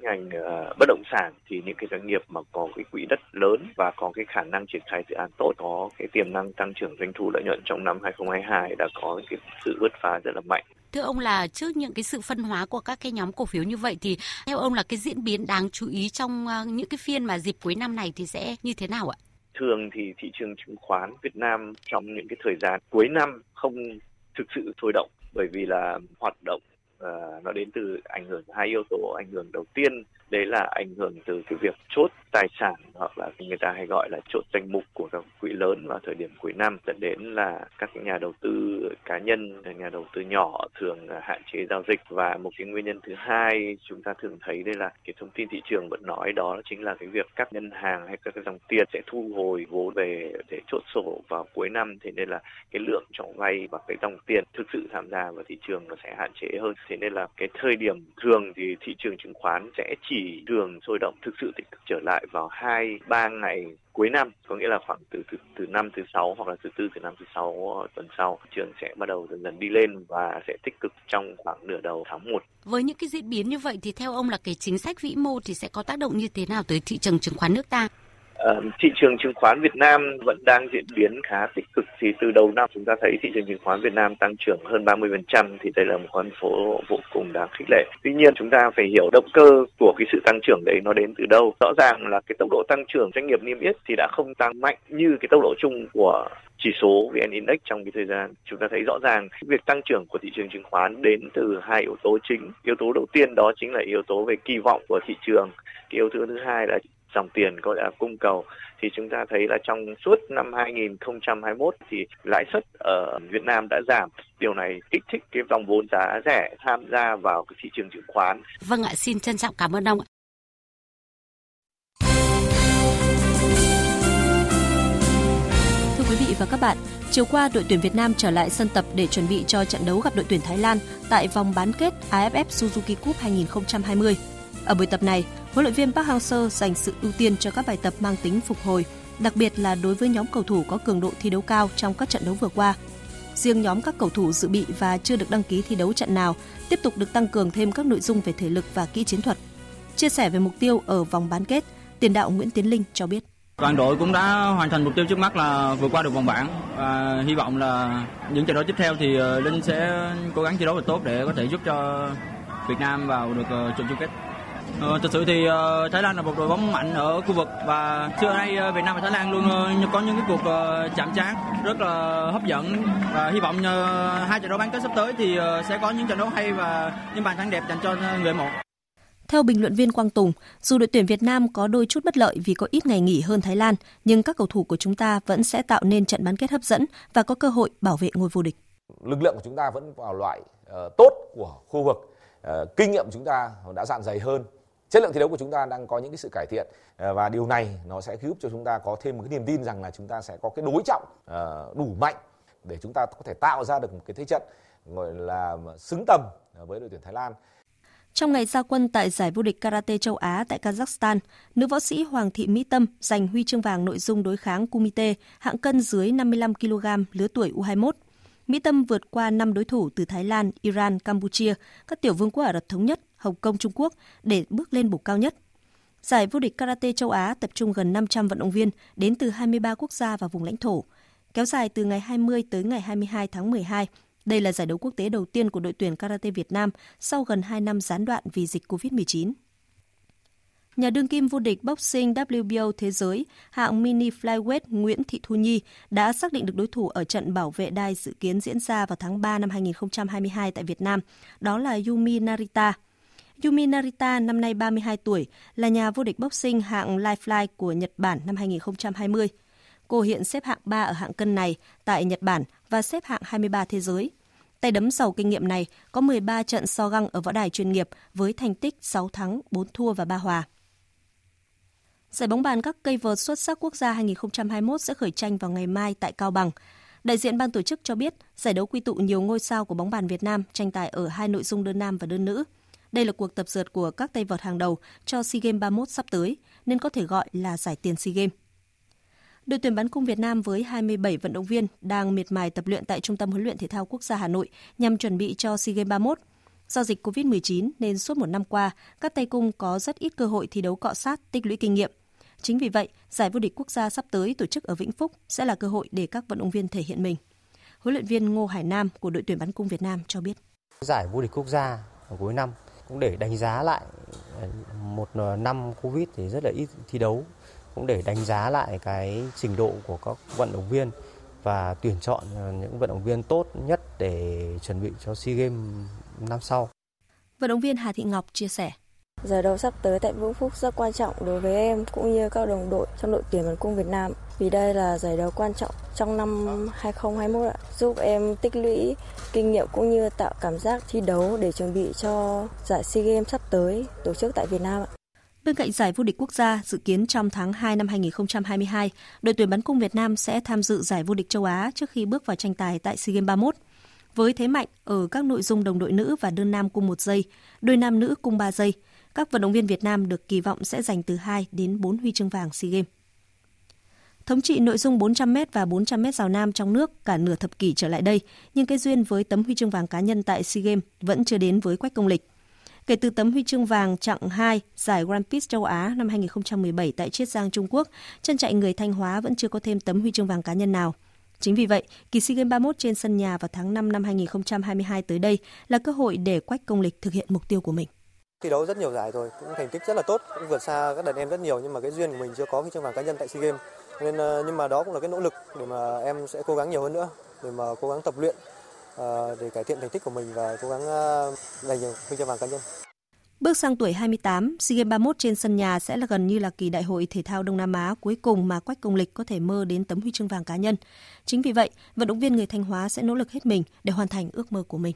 ngành uh, bất động sản thì những cái doanh nghiệp mà có cái quỹ đất lớn và có cái khả năng triển khai dự án tốt có cái tiềm năng tăng trưởng doanh thu lợi nhuận trong năm 2022 đã có cái sự bứt phá rất là mạnh Thưa ông là trước những cái sự phân hóa của các cái nhóm cổ phiếu như vậy thì theo ông là cái diễn biến đáng chú ý trong uh, những cái phiên mà dịp cuối năm này thì sẽ như thế nào ạ? Thường thì thị trường chứng khoán Việt Nam trong những cái thời gian cuối năm không thực sự sôi động bởi vì là hoạt động uh, nó đến từ ảnh hưởng hai yếu tố. Ảnh hưởng đầu tiên đấy là ảnh hưởng từ cái việc chốt tài sản, hoặc là người ta hay gọi là chốt danh mục của các quỹ lớn vào thời điểm cuối năm, dẫn đến là các nhà đầu tư cá nhân, nhà đầu tư nhỏ thường hạn chế giao dịch. Và một cái nguyên nhân thứ hai chúng ta thường thấy đây là cái thông tin thị trường vẫn nói đó chính là cái việc các ngân hàng hay các cái dòng tiền sẽ thu hồi vốn về để chốt sổ vào cuối năm. Thế nên là cái lượng cho vay và cái dòng tiền thực sự tham gia vào thị trường nó sẽ hạn chế hơn. Thế nên là cái thời điểm thường thì thị trường chứng khoán sẽ chỉ thường sôi động thực sự tích cực trở lại vào hai, ba ngày cuối năm, có nghĩa là khoảng từ từ từ năm thứ sáu hoặc là từ tư, từ năm thứ sáu, tuần sau, trường sẽ bắt đầu dần dần đi lên và sẽ tích cực trong khoảng nửa đầu tháng 1. Với những cái diễn biến như vậy thì theo ông là cái chính sách vĩ mô thì sẽ có tác động như thế nào tới thị trường chứng khoán nước ta? Thị trường chứng khoán Việt Nam vẫn đang diễn biến khá tích cực thì từ đầu năm chúng ta thấy thị trường chứng khoán Việt Nam tăng trưởng hơn 30% thì đây là một con số vô cùng đáng khích lệ. Tuy nhiên, chúng ta phải hiểu động cơ của cái sự tăng trưởng đấy nó đến từ đâu. Rõ ràng là cái tốc độ tăng trưởng doanh nghiệp niêm yết thì đã không tăng mạnh như cái tốc độ chung của chỉ số VN Index trong cái thời gian chúng ta thấy rõ ràng việc tăng trưởng của thị trường chứng khoán đến từ hai yếu tố chính yếu tố đầu tiên đó chính là yếu tố về kỳ vọng của thị trường cái yếu tố thứ hai là dòng tiền gọi là cung cầu thì chúng ta thấy là trong suốt năm 2021 thì lãi suất ở Việt Nam đã giảm. Điều này kích thích cái dòng vốn giá rẻ tham gia vào cái thị trường chứng khoán. Vâng ạ, xin trân trọng cảm ơn ông. Thưa quý vị và các bạn, chiều qua đội tuyển Việt Nam trở lại sân tập để chuẩn bị cho trận đấu gặp đội tuyển Thái Lan tại vòng bán kết AFF Suzuki Cup 2020. Ở buổi tập này, huấn luyện viên Park Hang-seo dành sự ưu tiên cho các bài tập mang tính phục hồi, đặc biệt là đối với nhóm cầu thủ có cường độ thi đấu cao trong các trận đấu vừa qua. Riêng nhóm các cầu thủ dự bị và chưa được đăng ký thi đấu trận nào tiếp tục được tăng cường thêm các nội dung về thể lực và kỹ chiến thuật. Chia sẻ về mục tiêu ở vòng bán kết, tiền đạo Nguyễn Tiến Linh cho biết. Toàn đội cũng đã hoàn thành mục tiêu trước mắt là vượt qua được vòng bảng và hy vọng là những trận đấu tiếp theo thì ờ, Linh sẽ cố gắng thi đấu thật tốt để có thể giúp cho Việt Nam vào được ờ, trận chung kết. Ờ, thật sự thì uh, Thái Lan là một đội bóng mạnh ở khu vực và xưa nay uh, Việt Nam và Thái Lan luôn uh, có những cái cuộc uh, chạm trán rất là hấp dẫn và hy vọng uh, hai trận đấu bán kết sắp tới thì uh, sẽ có những trận đấu hay và những bàn thắng đẹp dành cho người một. Theo bình luận viên Quang Tùng, dù đội tuyển Việt Nam có đôi chút bất lợi vì có ít ngày nghỉ hơn Thái Lan, nhưng các cầu thủ của chúng ta vẫn sẽ tạo nên trận bán kết hấp dẫn và có cơ hội bảo vệ ngôi vô địch. Lực lượng của chúng ta vẫn vào loại uh, tốt của khu vực, uh, kinh nghiệm chúng ta đã dạn dày hơn chất lượng thi đấu của chúng ta đang có những cái sự cải thiện ờ, và điều này nó sẽ giúp cho chúng ta có thêm một cái niềm tin rằng là chúng ta sẽ có cái đối trọng ờ, đủ mạnh để chúng ta có thể tạo ra được một cái thế trận gọi là xứng tầm với đội tuyển Thái Lan. Trong ngày ra quân tại giải vô địch karate châu Á tại Kazakhstan, nữ võ sĩ Hoàng thị Mỹ Tâm giành huy chương vàng nội dung đối kháng kumite hạng cân dưới 55 kg lứa tuổi U21. Mỹ Tâm vượt qua 5 đối thủ từ Thái Lan, Iran, Campuchia, các tiểu vương quốc Ả Rập Thống Nhất, Hồng Kông, Trung Quốc để bước lên bục cao nhất. Giải vô địch karate châu Á tập trung gần 500 vận động viên đến từ 23 quốc gia và vùng lãnh thổ, kéo dài từ ngày 20 tới ngày 22 tháng 12. Đây là giải đấu quốc tế đầu tiên của đội tuyển karate Việt Nam sau gần 2 năm gián đoạn vì dịch COVID-19 nhà đương kim vô địch boxing WBO thế giới hạng mini flyweight Nguyễn Thị Thu Nhi đã xác định được đối thủ ở trận bảo vệ đai dự kiến diễn ra vào tháng 3 năm 2022 tại Việt Nam, đó là Yumi Narita. Yumi Narita năm nay 32 tuổi, là nhà vô địch boxing hạng Lifeline của Nhật Bản năm 2020. Cô hiện xếp hạng 3 ở hạng cân này tại Nhật Bản và xếp hạng 23 thế giới. Tay đấm giàu kinh nghiệm này có 13 trận so găng ở võ đài chuyên nghiệp với thành tích 6 thắng, 4 thua và 3 hòa. Giải bóng bàn các cây vợt xuất sắc quốc gia 2021 sẽ khởi tranh vào ngày mai tại Cao Bằng. Đại diện ban tổ chức cho biết, giải đấu quy tụ nhiều ngôi sao của bóng bàn Việt Nam tranh tài ở hai nội dung đơn nam và đơn nữ. Đây là cuộc tập dượt của các tay vợt hàng đầu cho SEA Games 31 sắp tới, nên có thể gọi là giải tiền SEA Games. Đội tuyển bắn cung Việt Nam với 27 vận động viên đang miệt mài tập luyện tại Trung tâm huấn luyện thể thao quốc gia Hà Nội nhằm chuẩn bị cho SEA Games 31. Do dịch COVID-19 nên suốt một năm qua, các tay cung có rất ít cơ hội thi đấu cọ sát, tích lũy kinh nghiệm. Chính vì vậy, giải vô địch quốc gia sắp tới tổ chức ở Vĩnh Phúc sẽ là cơ hội để các vận động viên thể hiện mình. Huấn luyện viên Ngô Hải Nam của đội tuyển bắn cung Việt Nam cho biết. Giải vô địch quốc gia ở cuối năm cũng để đánh giá lại một năm Covid thì rất là ít thi đấu, cũng để đánh giá lại cái trình độ của các vận động viên và tuyển chọn những vận động viên tốt nhất để chuẩn bị cho SEA Games năm sau. Vận động viên Hà Thị Ngọc chia sẻ. Giải đấu sắp tới tại Vĩnh Phúc rất quan trọng đối với em cũng như các đồng đội trong đội tuyển bắn cung Việt Nam vì đây là giải đấu quan trọng trong năm 2021 ạ, giúp em tích lũy kinh nghiệm cũng như tạo cảm giác thi đấu để chuẩn bị cho giải SEA Games sắp tới tổ chức tại Việt Nam ạ. Bên cạnh giải vô địch quốc gia dự kiến trong tháng 2 năm 2022, đội tuyển bắn cung Việt Nam sẽ tham dự giải vô địch châu Á trước khi bước vào tranh tài tại SEA Games 31. Với thế mạnh ở các nội dung đồng đội nữ và đơn nam cung 1 giây, đôi nam nữ cung 3 giây – các vận động viên Việt Nam được kỳ vọng sẽ giành từ 2 đến 4 huy chương vàng SEA Games. Thống trị nội dung 400m và 400m rào nam trong nước cả nửa thập kỷ trở lại đây, nhưng cái duyên với tấm huy chương vàng cá nhân tại SEA Games vẫn chưa đến với Quách Công Lịch. Kể từ tấm huy chương vàng chặng 2 giải Grand Prix châu Á năm 2017 tại Chiết Giang, Trung Quốc, chân chạy người Thanh Hóa vẫn chưa có thêm tấm huy chương vàng cá nhân nào. Chính vì vậy, kỳ SEA Games 31 trên sân nhà vào tháng 5 năm 2022 tới đây là cơ hội để Quách Công Lịch thực hiện mục tiêu của mình. Thi đấu rất nhiều giải rồi, cũng thành tích rất là tốt, cũng vượt xa các đàn em rất nhiều nhưng mà cái duyên của mình chưa có huy chương vàng cá nhân tại SEA Games. Nên ờ, nhưng mà đó cũng là cái nỗ lực để mà em sẽ cố gắng nhiều hơn nữa để mà cố gắng tập luyện ờ, để cải thiện thành tích của mình và cố gắng ờ, giành được huy chương vàng cá nhân. Bước sang tuổi 28, SEA Games 31 trên sân nhà sẽ là gần như là kỳ đại hội thể thao Đông Nam Á cuối cùng mà Quách Công Lịch có thể mơ đến tấm huy chương vàng cá nhân. Chính vì vậy, vận động viên người Thanh Hóa sẽ nỗ lực hết mình để hoàn thành ước mơ của mình.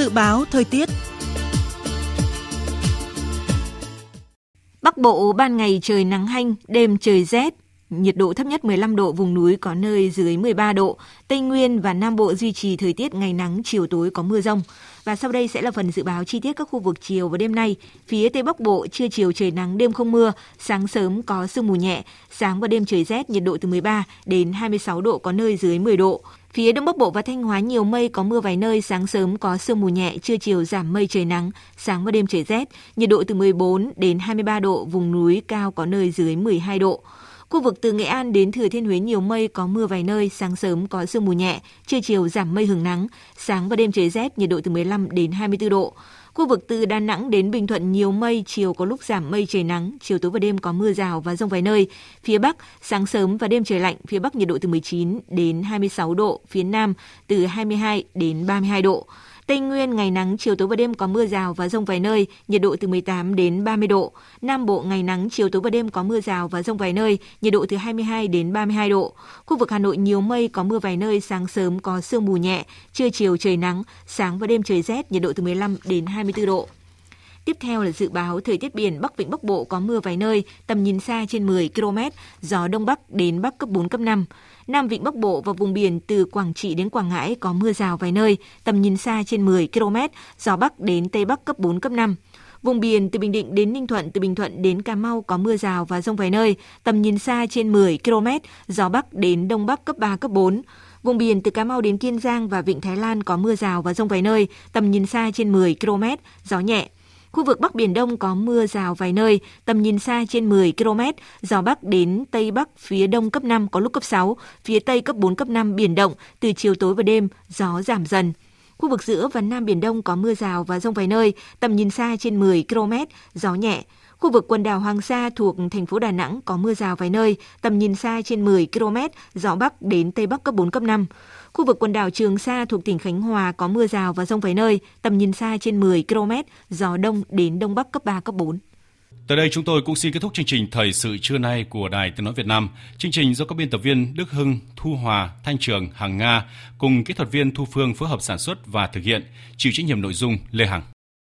Dự báo thời tiết Bắc Bộ ban ngày trời nắng hanh, đêm trời rét, nhiệt độ thấp nhất 15 độ, vùng núi có nơi dưới 13 độ. Tây Nguyên và Nam Bộ duy trì thời tiết ngày nắng, chiều tối có mưa rông. Và sau đây sẽ là phần dự báo chi tiết các khu vực chiều và đêm nay. Phía Tây Bắc Bộ, trưa chiều trời nắng, đêm không mưa, sáng sớm có sương mù nhẹ, sáng và đêm trời rét, nhiệt độ từ 13 đến 26 độ, có nơi dưới 10 độ. Phía Đông Bắc Bộ và Thanh Hóa nhiều mây có mưa vài nơi, sáng sớm có sương mù nhẹ, trưa chiều giảm mây trời nắng, sáng và đêm trời rét, nhiệt độ từ 14 đến 23 độ, vùng núi cao có nơi dưới 12 độ. Khu vực từ Nghệ An đến Thừa Thiên Huế nhiều mây có mưa vài nơi, sáng sớm có sương mù nhẹ, trưa chiều giảm mây hưởng nắng, sáng và đêm trời rét, nhiệt độ từ 15 đến 24 độ. Khu vực từ Đà Nẵng đến Bình Thuận nhiều mây, chiều có lúc giảm mây trời nắng, chiều tối và đêm có mưa rào và rông vài nơi. Phía Bắc, sáng sớm và đêm trời lạnh, phía Bắc nhiệt độ từ 19 đến 26 độ, phía Nam từ 22 đến 32 độ. Tây Nguyên ngày nắng, chiều tối và đêm có mưa rào và rông vài nơi, nhiệt độ từ 18 đến 30 độ. Nam Bộ ngày nắng, chiều tối và đêm có mưa rào và rông vài nơi, nhiệt độ từ 22 đến 32 độ. Khu vực Hà Nội nhiều mây, có mưa vài nơi, sáng sớm có sương mù nhẹ, trưa chiều trời nắng, sáng và đêm trời rét, nhiệt độ từ 15 đến 24 độ. Tiếp theo là dự báo thời tiết biển Bắc Vịnh Bắc Bộ có mưa vài nơi, tầm nhìn xa trên 10 km, gió Đông Bắc đến Bắc cấp 4, cấp 5. Nam Vịnh Bắc Bộ và vùng biển từ Quảng Trị đến Quảng Ngãi có mưa rào vài nơi, tầm nhìn xa trên 10 km, gió Bắc đến Tây Bắc cấp 4, cấp 5. Vùng biển từ Bình Định đến Ninh Thuận, từ Bình Thuận đến Cà Mau có mưa rào và rông vài nơi, tầm nhìn xa trên 10 km, gió Bắc đến Đông Bắc cấp 3, cấp 4. Vùng biển từ Cà Mau đến Kiên Giang và Vịnh Thái Lan có mưa rào và rông vài nơi, tầm nhìn xa trên 10 km, gió nhẹ. Khu vực Bắc Biển Đông có mưa rào vài nơi, tầm nhìn xa trên 10 km, gió Bắc đến Tây Bắc phía Đông cấp 5 có lúc cấp 6, phía Tây cấp 4, cấp 5 biển động, từ chiều tối và đêm, gió giảm dần. Khu vực giữa và Nam Biển Đông có mưa rào và rông vài nơi, tầm nhìn xa trên 10 km, gió nhẹ. Khu vực quần đảo Hoàng Sa thuộc thành phố Đà Nẵng có mưa rào vài nơi, tầm nhìn xa trên 10 km, gió Bắc đến Tây Bắc cấp 4, cấp 5. Khu vực quần đảo Trường Sa thuộc tỉnh Khánh Hòa có mưa rào và rông vài nơi, tầm nhìn xa trên 10 km, gió đông đến đông bắc cấp 3, cấp 4. Tới đây chúng tôi cũng xin kết thúc chương trình Thời sự trưa nay của Đài Tiếng Nói Việt Nam. Chương trình do các biên tập viên Đức Hưng, Thu Hòa, Thanh Trường, Hằng Nga cùng kỹ thuật viên Thu Phương phối hợp sản xuất và thực hiện, chịu trách nhiệm nội dung Lê Hằng.